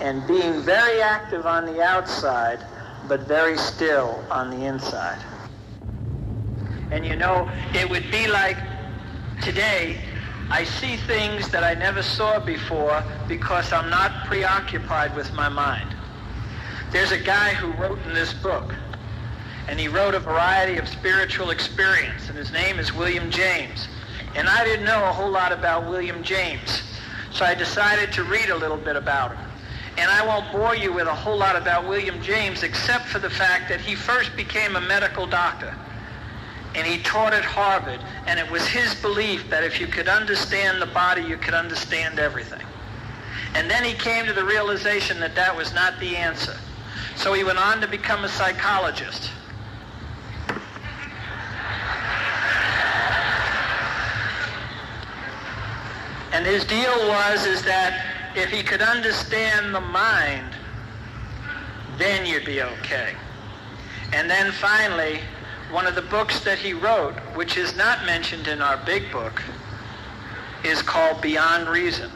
and being very active on the outside, but very still on the inside. And you know, it would be like today, I see things that I never saw before because I'm not preoccupied with my mind. There's a guy who wrote in this book, and he wrote a variety of spiritual experience, and his name is William James. And I didn't know a whole lot about William James, so I decided to read a little bit about him. And I won't bore you with a whole lot about William James except for the fact that he first became a medical doctor. And he taught at Harvard. And it was his belief that if you could understand the body, you could understand everything. And then he came to the realization that that was not the answer. So he went on to become a psychologist. And his deal was is that if he could understand the mind, then you'd be okay. And then finally, one of the books that he wrote, which is not mentioned in our big book, is called Beyond Reason.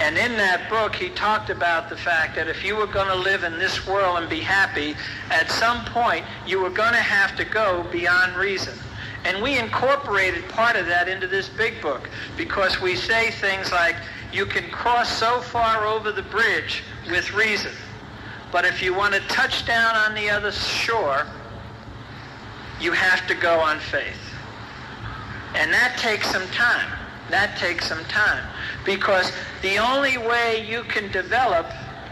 And in that book, he talked about the fact that if you were going to live in this world and be happy, at some point, you were going to have to go beyond reason. And we incorporated part of that into this big book because we say things like, you can cross so far over the bridge with reason. But if you want to touch down on the other shore, you have to go on faith. And that takes some time. That takes some time. Because the only way you can develop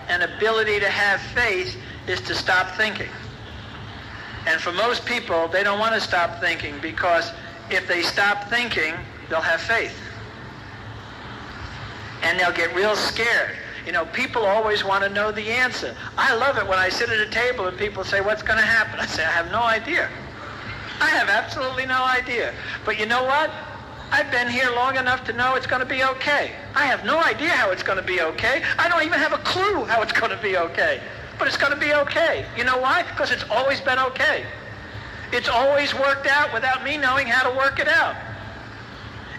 an ability to have faith is to stop thinking. And for most people, they don't want to stop thinking because if they stop thinking, they'll have faith and they'll get real scared. You know, people always want to know the answer. I love it when I sit at a table and people say, what's going to happen? I say, I have no idea. I have absolutely no idea. But you know what? I've been here long enough to know it's going to be okay. I have no idea how it's going to be okay. I don't even have a clue how it's going to be okay. But it's going to be okay. You know why? Because it's always been okay. It's always worked out without me knowing how to work it out.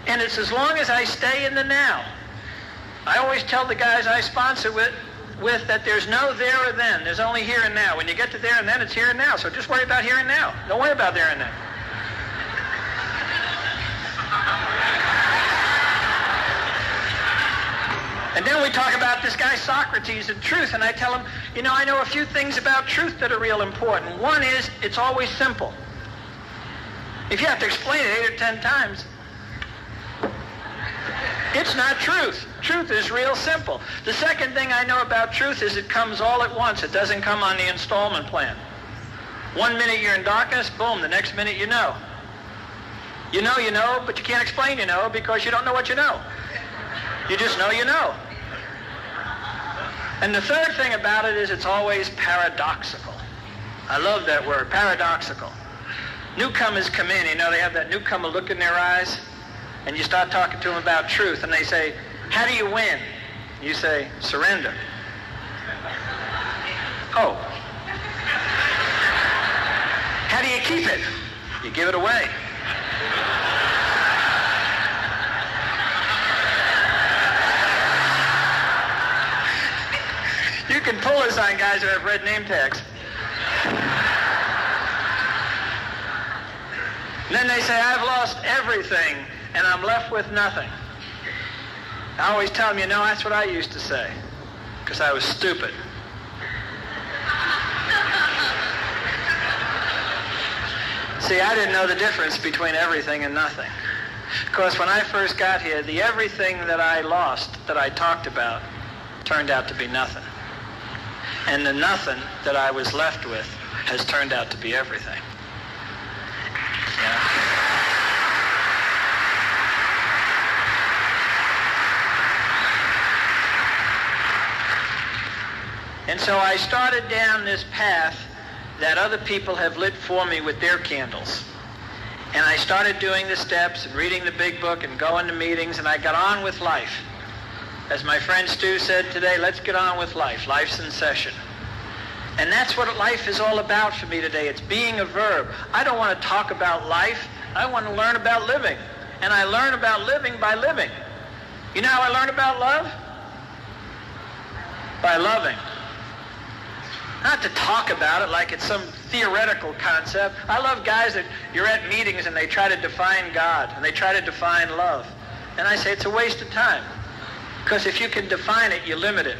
And it's as long as I stay in the now. I always tell the guys I sponsor with, with that there's no there or then. There's only here and now. When you get to there and then, it's here and now. So just worry about here and now. Don't worry about there and then. And then we talk about this guy Socrates and truth, and I tell him, you know, I know a few things about truth that are real important. One is it's always simple. If you have to explain it eight or ten times, it's not truth. Truth is real simple. The second thing I know about truth is it comes all at once. It doesn't come on the installment plan. One minute you're in darkness, boom, the next minute you know. You know you know, but you can't explain you know because you don't know what you know. You just know you know. And the third thing about it is it's always paradoxical. I love that word, paradoxical. Newcomers come in, you know, they have that newcomer look in their eyes, and you start talking to them about truth, and they say, how do you win? You say, surrender. Oh. How do you keep it? You give it away. You can pull this on guys who have red name tags. then they say, I've lost everything and I'm left with nothing. I always tell them, you know, that's what I used to say because I was stupid. See, I didn't know the difference between everything and nothing. Of course, when I first got here, the everything that I lost, that I talked about, turned out to be nothing. And the nothing that I was left with has turned out to be everything. And so I started down this path that other people have lit for me with their candles. And I started doing the steps and reading the big book and going to meetings, and I got on with life. As my friend Stu said today, let's get on with life. Life's in session. And that's what life is all about for me today. It's being a verb. I don't want to talk about life. I want to learn about living. And I learn about living by living. You know how I learn about love? By loving. Not to talk about it like it's some theoretical concept. I love guys that you're at meetings and they try to define God and they try to define love. And I say it's a waste of time. Because if you can define it, you limit it.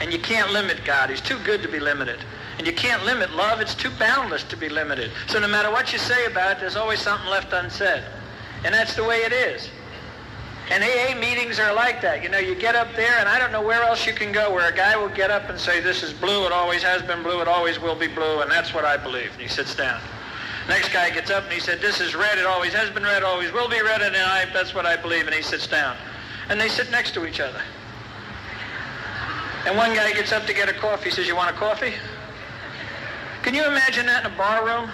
And you can't limit God. He's too good to be limited. And you can't limit love. It's too boundless to be limited. So no matter what you say about it, there's always something left unsaid. And that's the way it is. And AA meetings are like that. You know, you get up there, and I don't know where else you can go where a guy will get up and say, this is blue, it always has been blue, it always will be blue, and that's what I believe. And he sits down. Next guy gets up and he said, this is red, it always has been red, always will be red, and I, that's what I believe, and he sits down. And they sit next to each other. And one guy gets up to get a coffee, he says, you want a coffee? Can you imagine that in a bar room?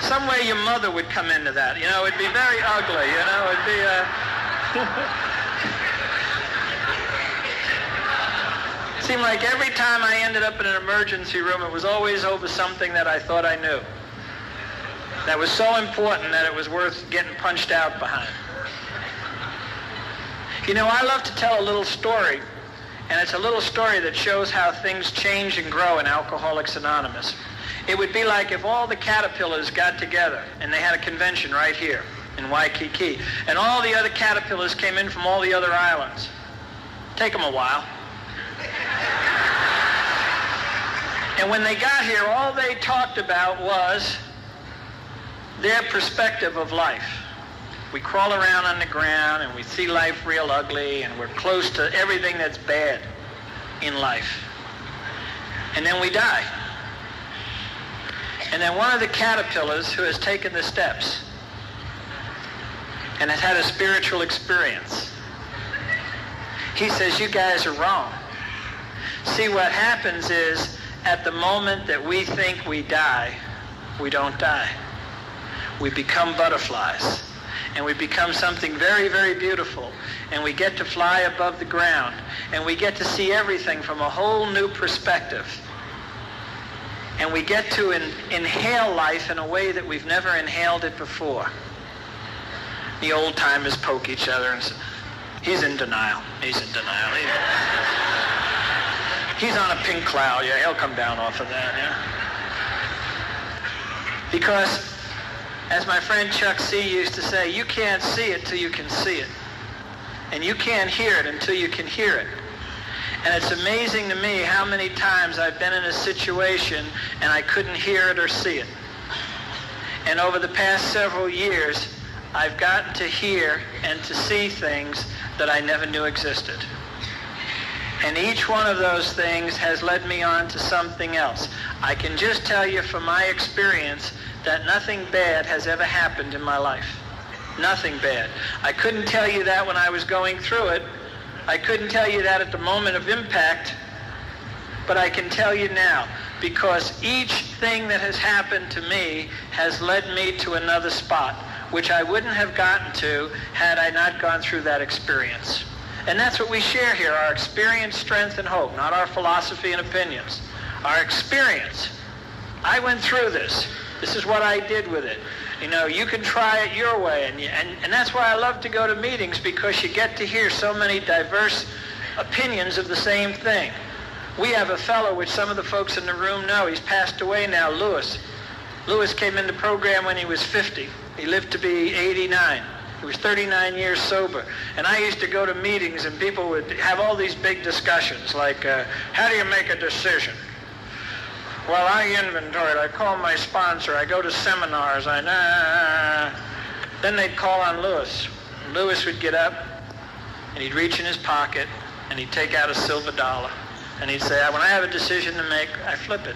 Some way your mother would come into that. You know, it'd be very ugly. You know, it'd be. Uh... seemed like every time I ended up in an emergency room, it was always over something that I thought I knew. That was so important that it was worth getting punched out behind. You know, I love to tell a little story, and it's a little story that shows how things change and grow in Alcoholics Anonymous. It would be like if all the caterpillars got together and they had a convention right here in Waikiki, and all the other caterpillars came in from all the other islands. Take them a while. and when they got here, all they talked about was their perspective of life. We crawl around on the ground and we see life real ugly and we're close to everything that's bad in life. And then we die. And then one of the caterpillars who has taken the steps and has had a spiritual experience, he says, you guys are wrong. See, what happens is at the moment that we think we die, we don't die. We become butterflies. And we become something very, very beautiful. And we get to fly above the ground. And we get to see everything from a whole new perspective and we get to in, inhale life in a way that we've never inhaled it before. The old timers poke each other and say, he's in denial. He's in denial. he's on a pink cloud. Yeah, he'll come down off of that. Yeah. Because, as my friend Chuck C. used to say, you can't see it till you can see it. And you can't hear it until you can hear it. And it's amazing to me how many times I've been in a situation and I couldn't hear it or see it. And over the past several years, I've gotten to hear and to see things that I never knew existed. And each one of those things has led me on to something else. I can just tell you from my experience that nothing bad has ever happened in my life. Nothing bad. I couldn't tell you that when I was going through it. I couldn't tell you that at the moment of impact, but I can tell you now because each thing that has happened to me has led me to another spot, which I wouldn't have gotten to had I not gone through that experience. And that's what we share here, our experience, strength, and hope, not our philosophy and opinions. Our experience. I went through this. This is what I did with it. You know, you can try it your way. And, and, and that's why I love to go to meetings because you get to hear so many diverse opinions of the same thing. We have a fellow, which some of the folks in the room know. He's passed away now, Lewis. Lewis came in the program when he was 50. He lived to be 89. He was 39 years sober. And I used to go to meetings and people would have all these big discussions like, uh, how do you make a decision? Well, I inventory it. I call my sponsor. I go to seminars. I nah. Then they'd call on Lewis. Lewis would get up and he'd reach in his pocket and he'd take out a silver dollar and he'd say, when I have a decision to make, I flip it.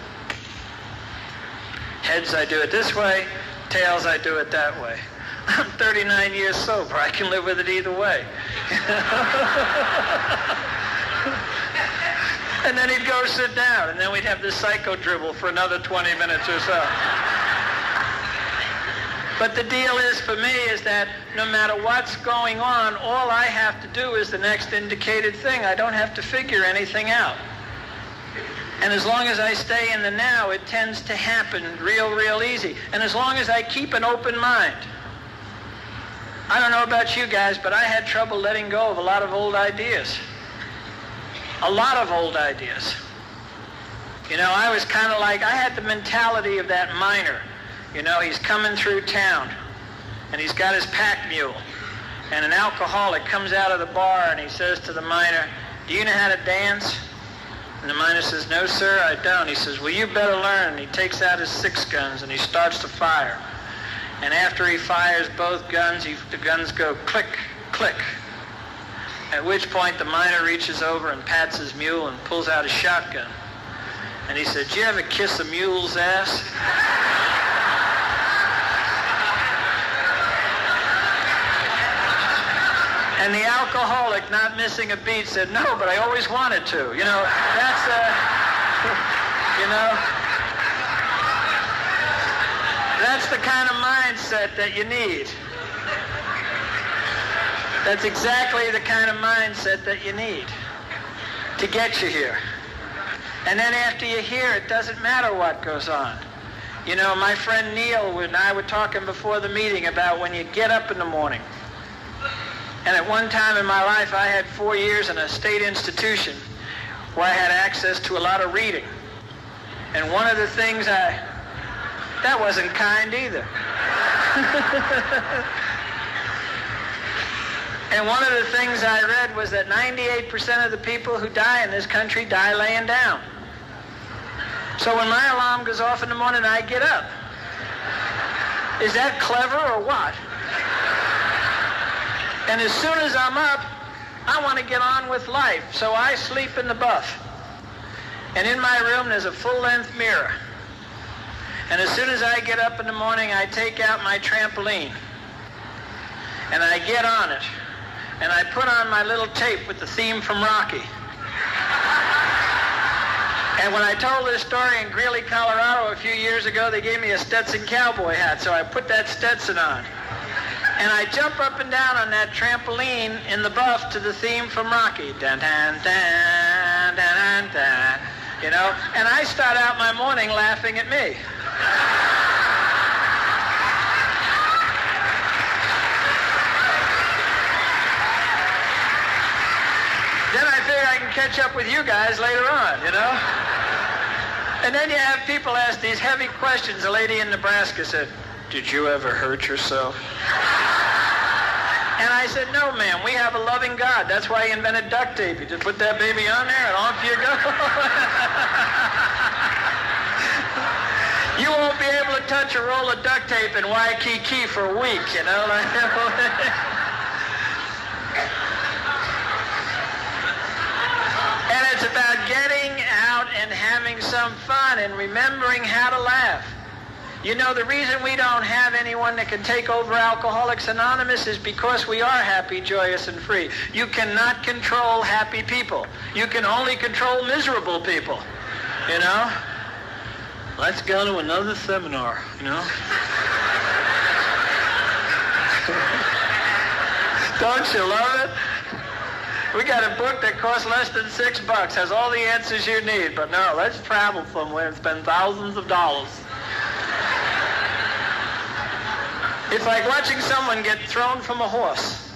Heads, I do it this way. Tails, I do it that way. I'm 39 years sober. I can live with it either way. And then he'd go sit down, and then we'd have this psycho dribble for another 20 minutes or so. But the deal is for me is that no matter what's going on, all I have to do is the next indicated thing. I don't have to figure anything out. And as long as I stay in the now, it tends to happen real, real easy. And as long as I keep an open mind. I don't know about you guys, but I had trouble letting go of a lot of old ideas a lot of old ideas. You know, I was kind of like, I had the mentality of that miner. You know, he's coming through town, and he's got his pack mule. And an alcoholic comes out of the bar, and he says to the miner, do you know how to dance? And the miner says, no, sir, I don't. He says, well, you better learn. And he takes out his six guns, and he starts to fire. And after he fires both guns, he, the guns go click, click, at which point the miner reaches over and pats his mule and pulls out a shotgun. And he said, "Do you ever kiss a mule's ass?" And the alcoholic, not missing a beat, said, no, but I always wanted to. You know, that's, uh, you know, that's the kind of mindset that you need. That's exactly the kind of mindset that you need to get you here. And then after you're here, it doesn't matter what goes on. You know, my friend Neil and I were talking before the meeting about when you get up in the morning. And at one time in my life, I had four years in a state institution where I had access to a lot of reading. And one of the things I, that wasn't kind either. And one of the things I read was that 98% of the people who die in this country die laying down. So when my alarm goes off in the morning, I get up. Is that clever or what? And as soon as I'm up, I want to get on with life. So I sleep in the buff. And in my room, there's a full-length mirror. And as soon as I get up in the morning, I take out my trampoline. And I get on it and I put on my little tape with the theme from Rocky. And when I told this story in Greeley, Colorado a few years ago, they gave me a Stetson cowboy hat, so I put that Stetson on. And I jump up and down on that trampoline in the buff to the theme from Rocky. Dun, dun, dun, dun, dun, you know, and I start out my morning laughing at me. Catch up with you guys later on, you know? And then you have people ask these heavy questions. A lady in Nebraska said, did you ever hurt yourself? And I said, no, ma'am, we have a loving God. That's why he invented duct tape. You just put that baby on there and off you go. you won't be able to touch a roll of duct tape in Waikiki for a week, you know? it's about getting out and having some fun and remembering how to laugh. You know, the reason we don't have anyone that can take over Alcoholics Anonymous is because we are happy, joyous, and free. You cannot control happy people. You can only control miserable people. You know? Let's go to another seminar, you know? Don't you love it? We got a book that costs less than six bucks, has all the answers you need. But no, let's travel somewhere and spend thousands of dollars. It's like watching someone get thrown from a horse.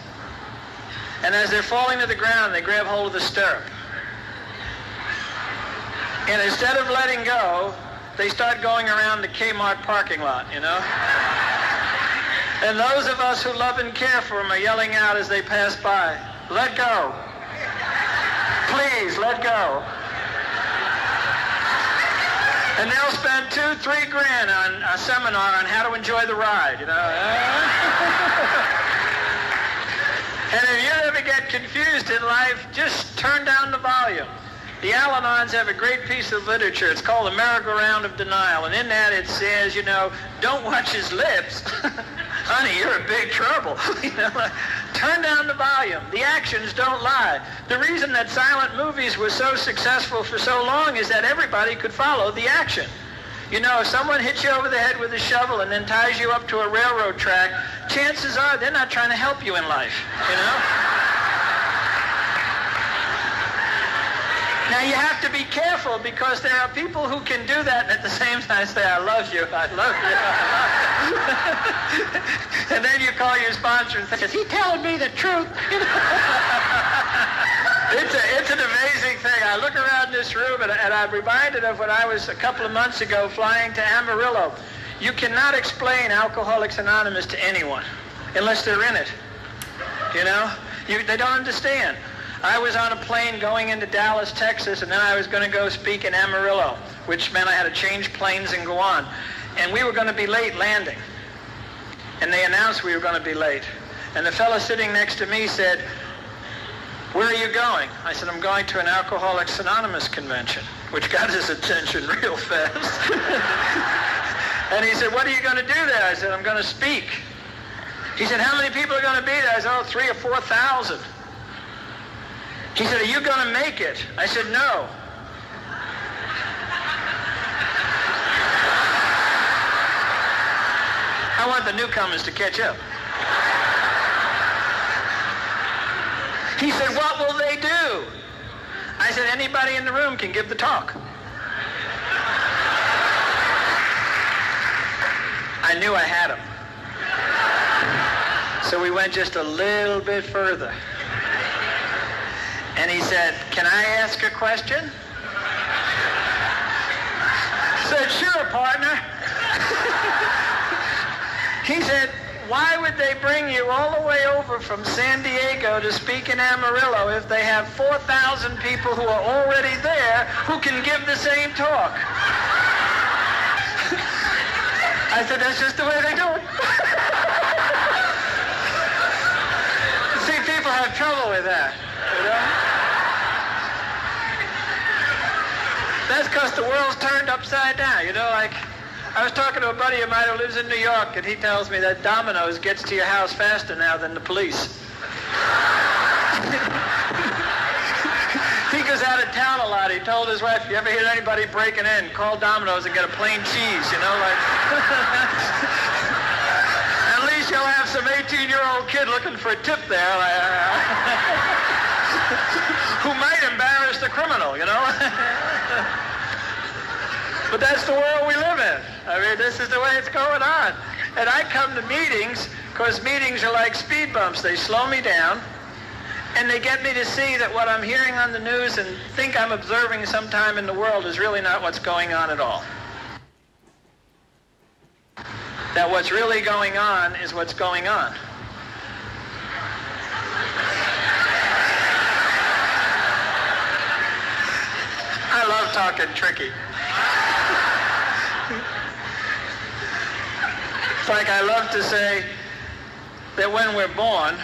And as they're falling to the ground, they grab hold of the stirrup. And instead of letting go, they start going around the Kmart parking lot, you know? And those of us who love and care for them are yelling out as they pass by, let go. Please, let go. And they'll spend two, three grand on a seminar on how to enjoy the ride, you know. and if you ever get confused in life, just turn down the volume. The Al-Anons have a great piece of literature. It's called The Merry-Go-Round of Denial. And in that it says, you know, don't watch his lips. Honey, you're in big trouble. you know, uh, turn down the volume. The actions don't lie. The reason that silent movies were so successful for so long is that everybody could follow the action. You know, if someone hits you over the head with a shovel and then ties you up to a railroad track, chances are they're not trying to help you in life, you know? Now you have to be careful because there are people who can do that and at the same time say, I love you, I love you. and then you call your sponsor and say, is he telling me the truth? it's, a, it's an amazing thing. I look around this room and, and I'm reminded of when I was a couple of months ago flying to Amarillo. You cannot explain Alcoholics Anonymous to anyone unless they're in it. You know? You, they don't understand. I was on a plane going into Dallas, Texas, and then I was going to go speak in Amarillo, which meant I had to change planes and go on. And we were going to be late landing. And they announced we were going to be late. And the fellow sitting next to me said, where are you going? I said, I'm going to an Alcoholics Anonymous convention, which got his attention real fast. and he said, what are you going to do there? I said, I'm going to speak. He said, how many people are going to be there? I said, oh, three or 4,000. He said, are you going to make it? I said, no. I want the newcomers to catch up. He said, what will they do? I said, anybody in the room can give the talk. I knew I had him. So we went just a little bit further. And he said, can I ask a question? I said, sure, partner. he said, why would they bring you all the way over from San Diego to speak in Amarillo if they have 4,000 people who are already there who can give the same talk? I said, that's just the way they do it. See, people have trouble with that, you know? That's because the world's turned upside down. You know, like I was talking to a buddy of mine who lives in New York, and he tells me that Domino's gets to your house faster now than the police. he goes out of town a lot. He told his wife, if you ever hear anybody breaking in, call Domino's and get a plain cheese, you know, like... At least you'll have some 18-year-old kid looking for a tip there. who might embarrass the criminal, you know? but that's the world we live in. I mean, this is the way it's going on. And I come to meetings because meetings are like speed bumps. They slow me down and they get me to see that what I'm hearing on the news and think I'm observing sometime in the world is really not what's going on at all. That what's really going on is what's going on. I love talking tricky. it's like I love to say that when we're born,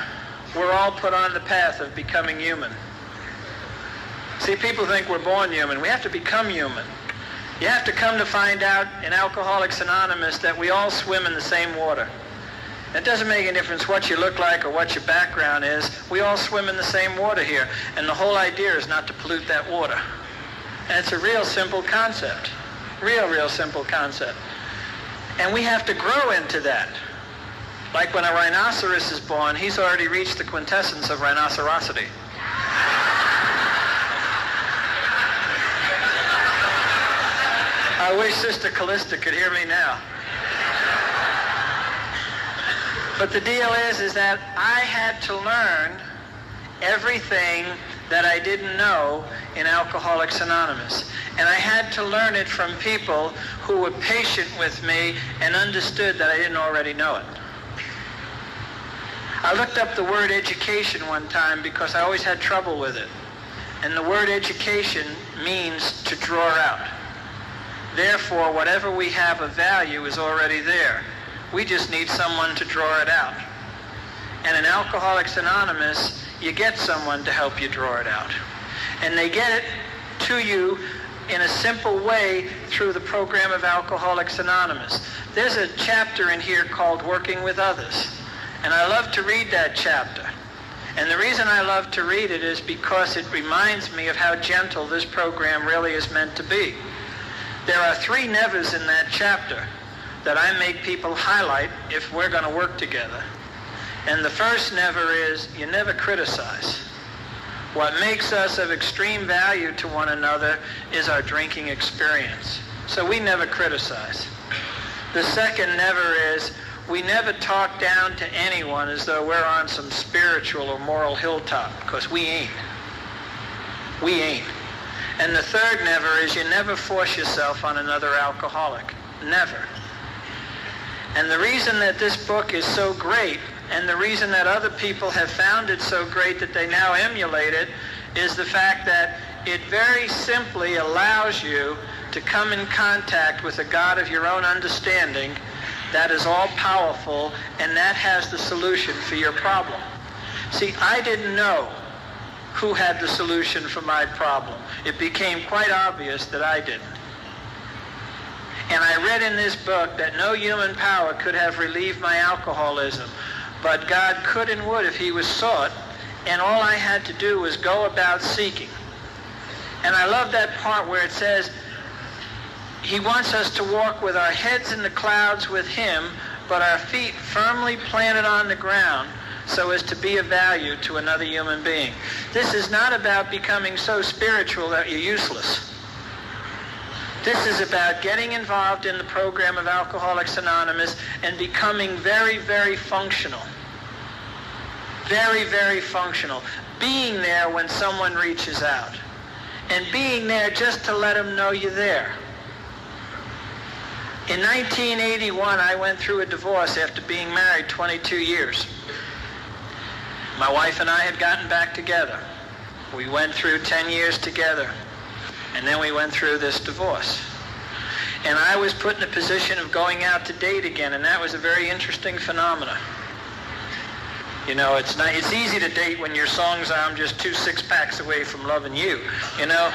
we're all put on the path of becoming human. See, people think we're born human. We have to become human. You have to come to find out in Alcoholics Anonymous that we all swim in the same water. It doesn't make any difference what you look like or what your background is. We all swim in the same water here. And the whole idea is not to pollute that water. And it's a real simple concept. Real, real simple concept. And we have to grow into that. Like when a rhinoceros is born, he's already reached the quintessence of rhinocerosity. I wish Sister Callista could hear me now. But the deal is, is that I had to learn everything that I didn't know in Alcoholics Anonymous. And I had to learn it from people who were patient with me and understood that I didn't already know it. I looked up the word education one time because I always had trouble with it. And the word education means to draw out. Therefore, whatever we have of value is already there. We just need someone to draw it out. And in Alcoholics Anonymous, you get someone to help you draw it out. And they get it to you in a simple way through the program of Alcoholics Anonymous. There's a chapter in here called Working with Others. And I love to read that chapter. And the reason I love to read it is because it reminds me of how gentle this program really is meant to be. There are three nevers in that chapter that I make people highlight if we're going to work together. And the first never is you never criticize. What makes us of extreme value to one another is our drinking experience. So we never criticize. The second never is we never talk down to anyone as though we're on some spiritual or moral hilltop, because we ain't. We ain't. And the third never is you never force yourself on another alcoholic. Never. And the reason that this book is so great and the reason that other people have found it so great that they now emulate it is the fact that it very simply allows you to come in contact with a God of your own understanding that is all powerful and that has the solution for your problem. See, I didn't know who had the solution for my problem. It became quite obvious that I didn't. And I read in this book that no human power could have relieved my alcoholism, but God could and would if he was sought, and all I had to do was go about seeking. And I love that part where it says, he wants us to walk with our heads in the clouds with him, but our feet firmly planted on the ground so as to be of value to another human being. This is not about becoming so spiritual that you're useless. This is about getting involved in the program of Alcoholics Anonymous and becoming very, very functional. Very, very functional. Being there when someone reaches out. And being there just to let them know you're there. In 1981, I went through a divorce after being married 22 years. My wife and I had gotten back together. We went through 10 years together. And then we went through this divorce. And I was put in a position of going out to date again, and that was a very interesting phenomenon. You know, it's not, it's easy to date when your songs are I'm just two six packs away from loving you. You know,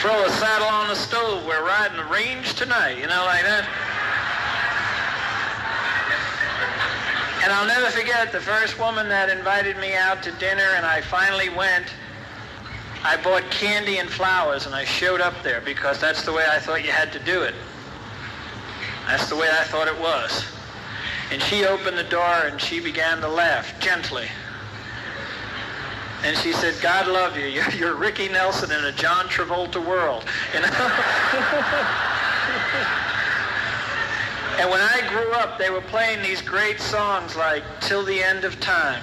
throw a saddle on the stove. We're riding the range tonight. You know, like that. And I'll never forget the first woman that invited me out to dinner, and I finally went. I bought candy and flowers and I showed up there because that's the way I thought you had to do it. That's the way I thought it was. And she opened the door and she began to laugh gently. And she said, God love you. You're, you're Ricky Nelson in a John Travolta world. And when I grew up, they were playing these great songs like Till the End of Time.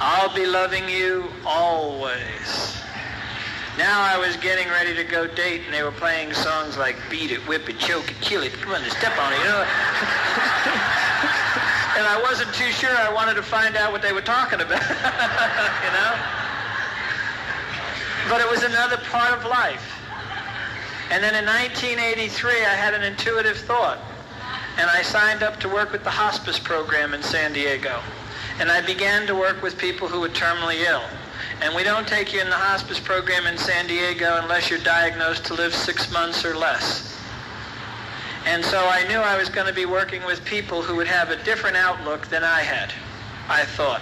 I'll be loving you always. Now I was getting ready to go date, and they were playing songs like Beat It, Whip It, Choke It, Kill It, Come on, Step on It, you know. and I wasn't too sure I wanted to find out what they were talking about, you know. But it was another part of life. And then in 1983, I had an intuitive thought, and I signed up to work with the hospice program in San Diego. And I began to work with people who were terminally ill. And we don't take you in the hospice program in San Diego unless you're diagnosed to live six months or less. And so I knew I was going to be working with people who would have a different outlook than I had, I thought.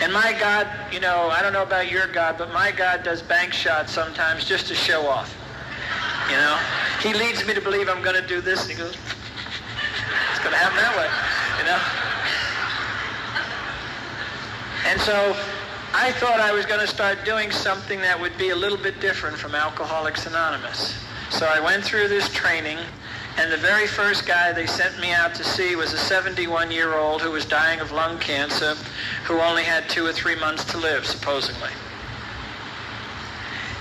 And my God, you know, I don't know about your God, but my God does bank shots sometimes just to show off. You know? He leads me to believe I'm going to do this, and he goes, it's going to happen that way, you know? And so I thought I was going to start doing something that would be a little bit different from Alcoholics Anonymous. So I went through this training, and the very first guy they sent me out to see was a 71-year-old who was dying of lung cancer, who only had two or three months to live, supposedly.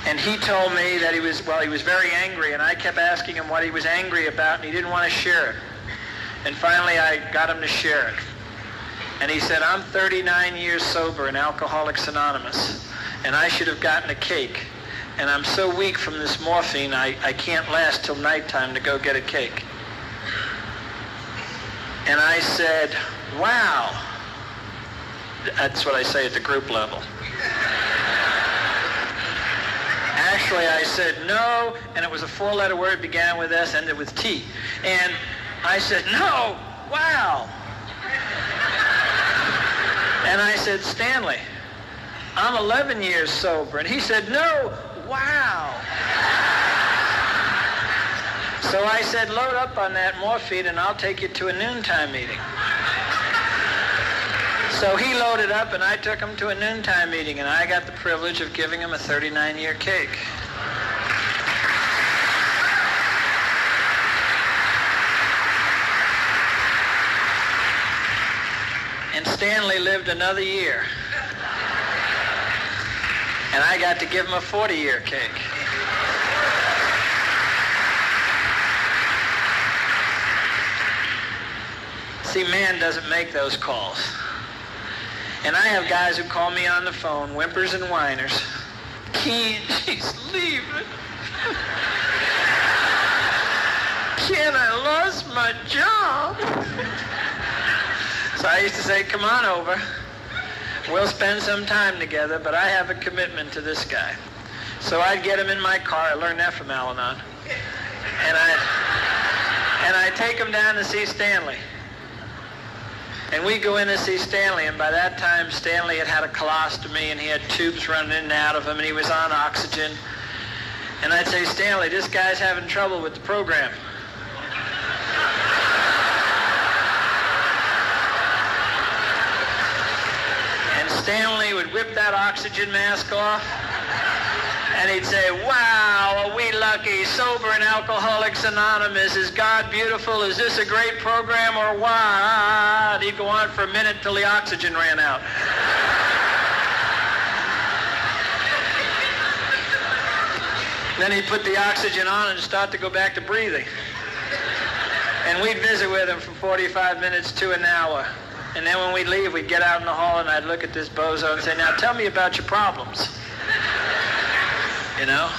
And he told me that he was, well, he was very angry, and I kept asking him what he was angry about, and he didn't want to share it. And finally, I got him to share it. And he said, I'm 39 years sober in Alcoholics Anonymous, and I should have gotten a cake. And I'm so weak from this morphine, I, I can't last till nighttime to go get a cake. And I said, wow. That's what I say at the group level. Actually, I said no, and it was a four-letter word, began with S, ended with T. And I said, no, wow. And I said, Stanley, I'm 11 years sober. And he said, no, wow. So I said, load up on that morphine and I'll take you to a noontime meeting. So he loaded up and I took him to a noontime meeting and I got the privilege of giving him a 39-year cake. And Stanley lived another year. And I got to give him a 40-year cake. See, man doesn't make those calls. And I have guys who call me on the phone, whimpers and whiners. Keen, she's leaving. Ken, I lost my job. So I used to say, come on over. We'll spend some time together, but I have a commitment to this guy. So I'd get him in my car. I learned that from Al-Anon. And I and I take him down to see Stanley. And we go in to see Stanley, and by that time Stanley had had a colostomy, and he had tubes running in and out of him, and he was on oxygen. And I'd say, Stanley, this guy's having trouble with the program. Stanley would whip that oxygen mask off, and he'd say, wow, are we lucky? Sober and Alcoholics Anonymous. Is God beautiful? Is this a great program or what? He'd go on for a minute till the oxygen ran out. then he'd put the oxygen on and start to go back to breathing. And we'd visit with him for 45 minutes to an hour. And then when we'd leave, we'd get out in the hall and I'd look at this bozo and say, now tell me about your problems. You know?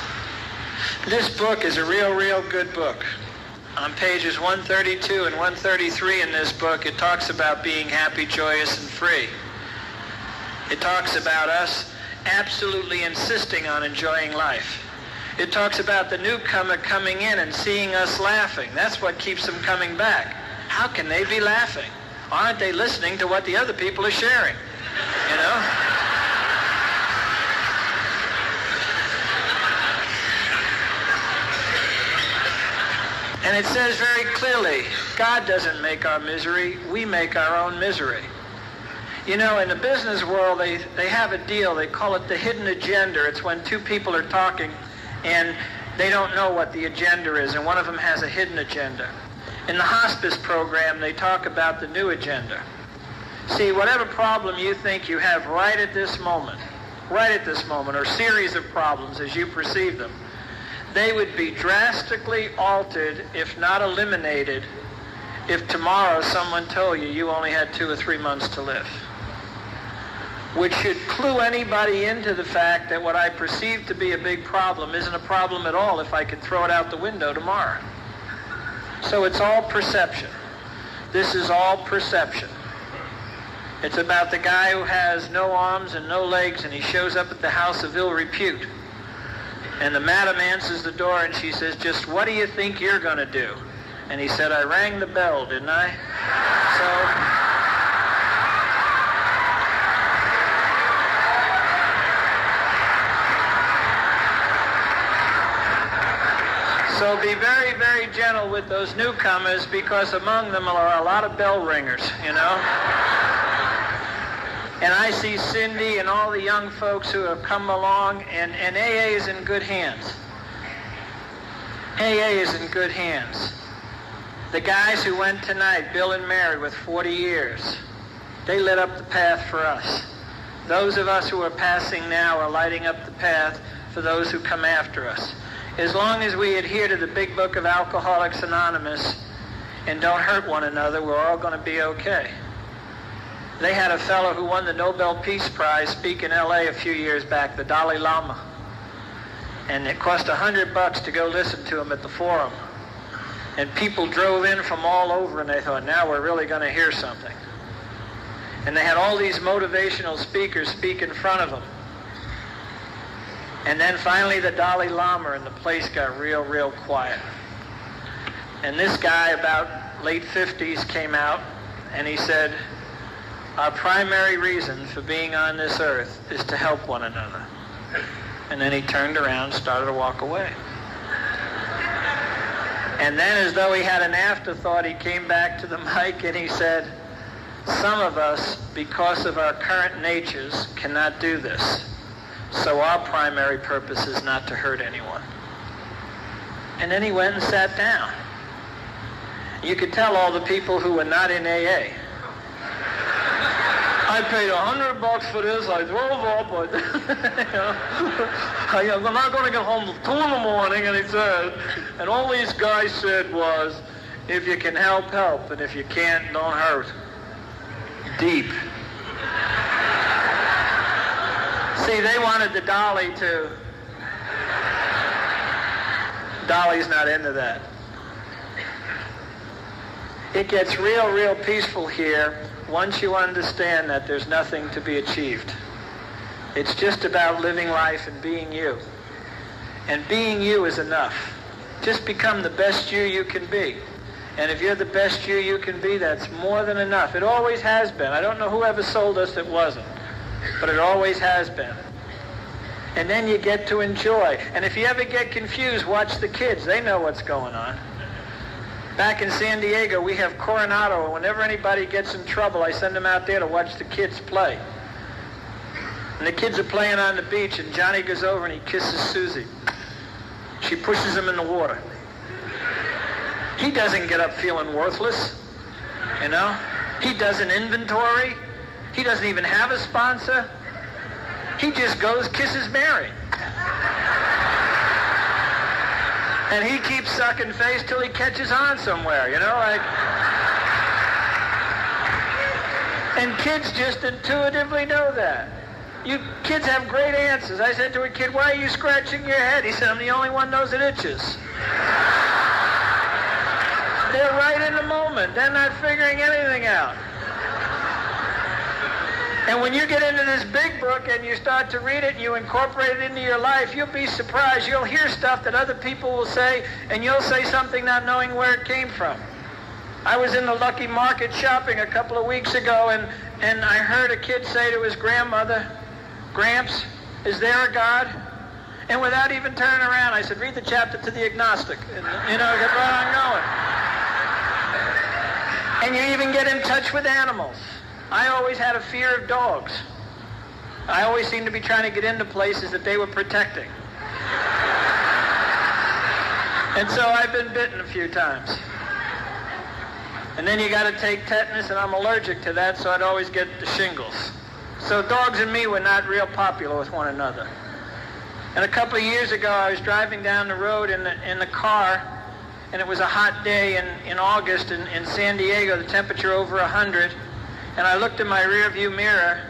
This book is a real, real good book. On pages 132 and 133 in this book, it talks about being happy, joyous, and free. It talks about us absolutely insisting on enjoying life. It talks about the newcomer coming in and seeing us laughing. That's what keeps them coming back. How can they be laughing? Aren't they listening to what the other people are sharing? You know? And it says very clearly, God doesn't make our misery, we make our own misery. You know, in the business world, they, they have a deal. They call it the hidden agenda. It's when two people are talking and they don't know what the agenda is, and one of them has a hidden agenda. In the hospice program, they talk about the new agenda. See, whatever problem you think you have right at this moment, right at this moment, or series of problems as you perceive them, they would be drastically altered, if not eliminated, if tomorrow someone told you you only had two or three months to live. Which should clue anybody into the fact that what I perceive to be a big problem isn't a problem at all if I could throw it out the window tomorrow. So it's all perception. This is all perception. It's about the guy who has no arms and no legs, and he shows up at the house of ill repute. And the madam answers the door, and she says, just what do you think you're going to do? And he said, I rang the bell, didn't I? So... So be very, very gentle with those newcomers because among them are a lot of bell ringers, you know? And I see Cindy and all the young folks who have come along, and, and AA is in good hands. AA is in good hands. The guys who went tonight, Bill and Mary, with 40 years, they lit up the path for us. Those of us who are passing now are lighting up the path for those who come after us as long as we adhere to the big book of Alcoholics Anonymous and don't hurt one another, we're all going to be okay. They had a fellow who won the Nobel Peace Prize speak in L.A. a few years back, the Dalai Lama. And it cost a hundred bucks to go listen to him at the forum. And people drove in from all over and they thought, now we're really going to hear something. And they had all these motivational speakers speak in front of them. And then finally the Dalai Lama and the place got real, real quiet. And this guy about late 50s came out and he said, our primary reason for being on this earth is to help one another. And then he turned around started to walk away. And then as though he had an afterthought, he came back to the mic and he said, some of us, because of our current natures, cannot do this. So our primary purpose is not to hurt anyone. And then he went and sat down. You could tell all the people who were not in AA. I paid a hundred bucks for this. I drove up, but you know, I'm not going to get home till two in the morning. And he said, and all these guys said was, if you can help, help, and if you can't, don't hurt. Deep. See, they wanted the dolly to. Dolly's not into that. It gets real, real peaceful here once you understand that there's nothing to be achieved. It's just about living life and being you. And being you is enough. Just become the best you you can be. And if you're the best you you can be, that's more than enough. It always has been. I don't know who ever sold us it wasn't but it always has been. And then you get to enjoy. And if you ever get confused, watch the kids. They know what's going on. Back in San Diego, we have Coronado, and whenever anybody gets in trouble, I send them out there to watch the kids play. And the kids are playing on the beach, and Johnny goes over and he kisses Susie. She pushes him in the water. He doesn't get up feeling worthless, you know? He does an inventory. He doesn't even have a sponsor. He just goes, kisses Mary. And he keeps sucking face till he catches on somewhere, you know, like... And kids just intuitively know that. You kids have great answers. I said to a kid, why are you scratching your head? He said, I'm the only one knows it itches. They're right in the moment. They're not figuring anything out. And when you get into this big book and you start to read it and you incorporate it into your life, you'll be surprised. You'll hear stuff that other people will say, and you'll say something not knowing where it came from. I was in the Lucky Market shopping a couple of weeks ago, and, and I heard a kid say to his grandmother, Gramps, is there a God? And without even turning around, I said, read the chapter to the agnostic. And, you know, get right on going. And you even get in touch with animals. I always had a fear of dogs. I always seemed to be trying to get into places that they were protecting. And so I've been bitten a few times. And then you got to take tetanus, and I'm allergic to that, so I'd always get the shingles. So dogs and me were not real popular with one another. And a couple of years ago, I was driving down the road in the, in the car, and it was a hot day in, in August in, in San Diego, the temperature over 100 and I looked in my rearview mirror,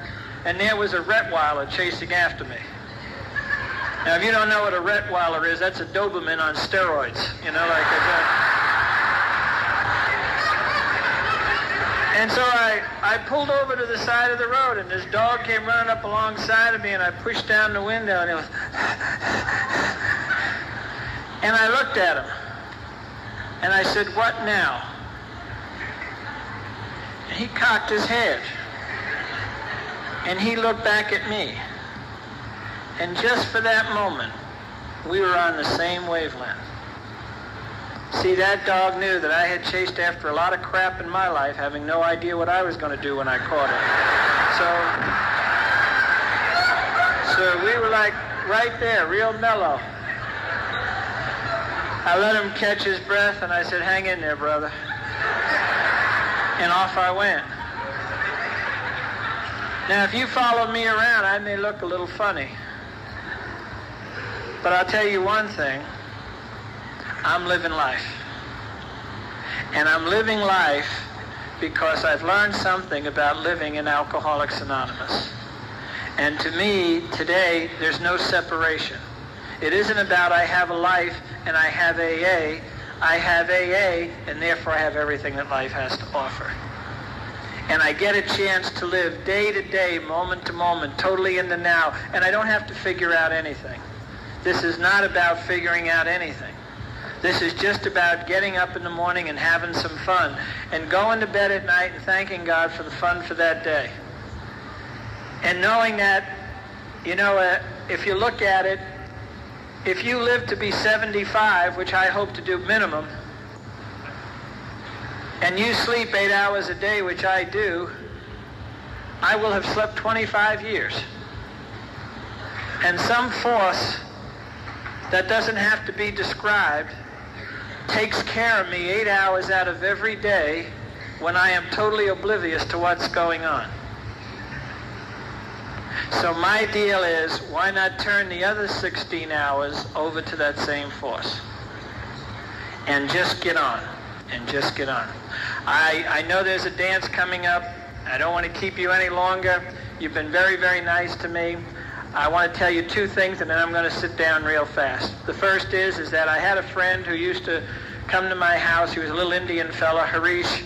and there was a Rottweiler chasing after me. Now, if you don't know what a Rottweiler is, that's a Doberman on steroids. You know, like a. And so I, I pulled over to the side of the road, and this dog came running up alongside of me, and I pushed down the window, and it was... and I looked at him, and I said, what now? He cocked his head, and he looked back at me. And just for that moment, we were on the same wavelength. See, that dog knew that I had chased after a lot of crap in my life, having no idea what I was going to do when I caught it. So, so we were like right there, real mellow. I let him catch his breath, and I said, hang in there, brother. And off I went. Now, if you followed me around, I may look a little funny. But I'll tell you one thing. I'm living life. And I'm living life because I've learned something about living in Alcoholics Anonymous. And to me, today, there's no separation. It isn't about I have a life and I have AA. I have AA, and therefore I have everything that life has to offer. And I get a chance to live day to day, moment to moment, totally in the now, and I don't have to figure out anything. This is not about figuring out anything. This is just about getting up in the morning and having some fun and going to bed at night and thanking God for the fun for that day. And knowing that, you know, uh, if you look at it, if you live to be 75, which I hope to do minimum, and you sleep eight hours a day, which I do, I will have slept 25 years. And some force that doesn't have to be described takes care of me eight hours out of every day when I am totally oblivious to what's going on. So my deal is, why not turn the other 16 hours over to that same force? And just get on. And just get on. I, I know there's a dance coming up. I don't want to keep you any longer. You've been very, very nice to me. I want to tell you two things, and then I'm going to sit down real fast. The first is, is that I had a friend who used to come to my house. He was a little Indian fella, Harish,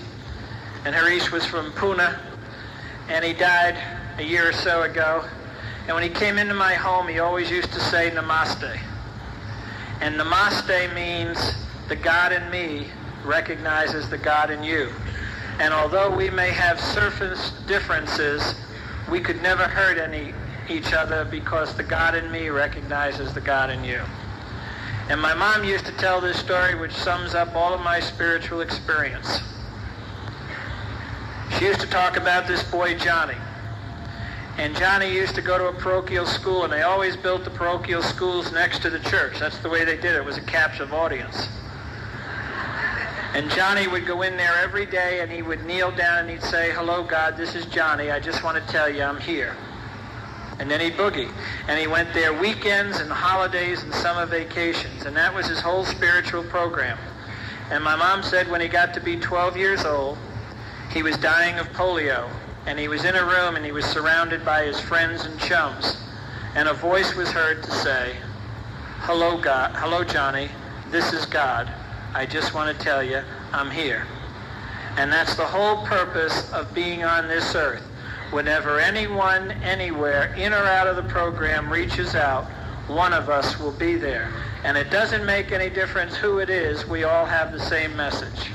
and Harish was from Pune, and he died a year or so ago. And when he came into my home, he always used to say Namaste. And Namaste means the God in me recognizes the God in you. And although we may have surface differences, we could never hurt any each other because the God in me recognizes the God in you. And my mom used to tell this story which sums up all of my spiritual experience. She used to talk about this boy Johnny. And Johnny used to go to a parochial school, and they always built the parochial schools next to the church. That's the way they did it. It was a captive audience. And Johnny would go in there every day, and he would kneel down and he'd say, hello, God, this is Johnny. I just want to tell you I'm here and then he'd boogie. And he went there weekends and holidays and summer vacations. And that was his whole spiritual program. And my mom said when he got to be 12 years old, he was dying of polio. And he was in a room and he was surrounded by his friends and chums. And a voice was heard to say, Hello, God. Hello, Johnny. This is God. I just want to tell you, I'm here. And that's the whole purpose of being on this earth whenever anyone, anywhere, in or out of the program reaches out, one of us will be there. And it doesn't make any difference who it is, we all have the same message.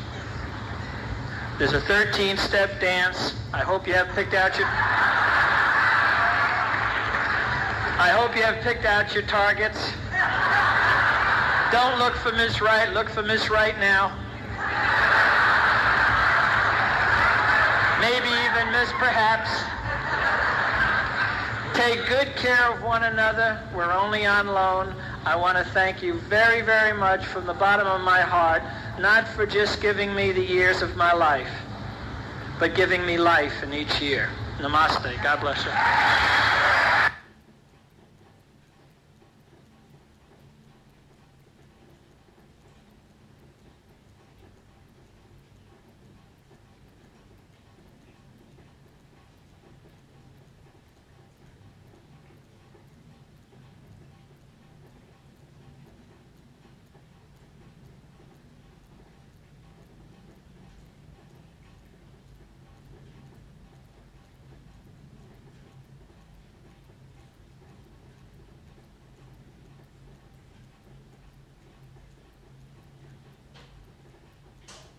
There's a 13-step dance. I hope you have picked out your... I hope you have picked out your targets. Don't look for Miss Right, look for Miss Right now. maybe even miss perhaps. Take good care of one another. We're only on loan. I want to thank you very, very much from the bottom of my heart, not for just giving me the years of my life, but giving me life in each year. Namaste. God bless you.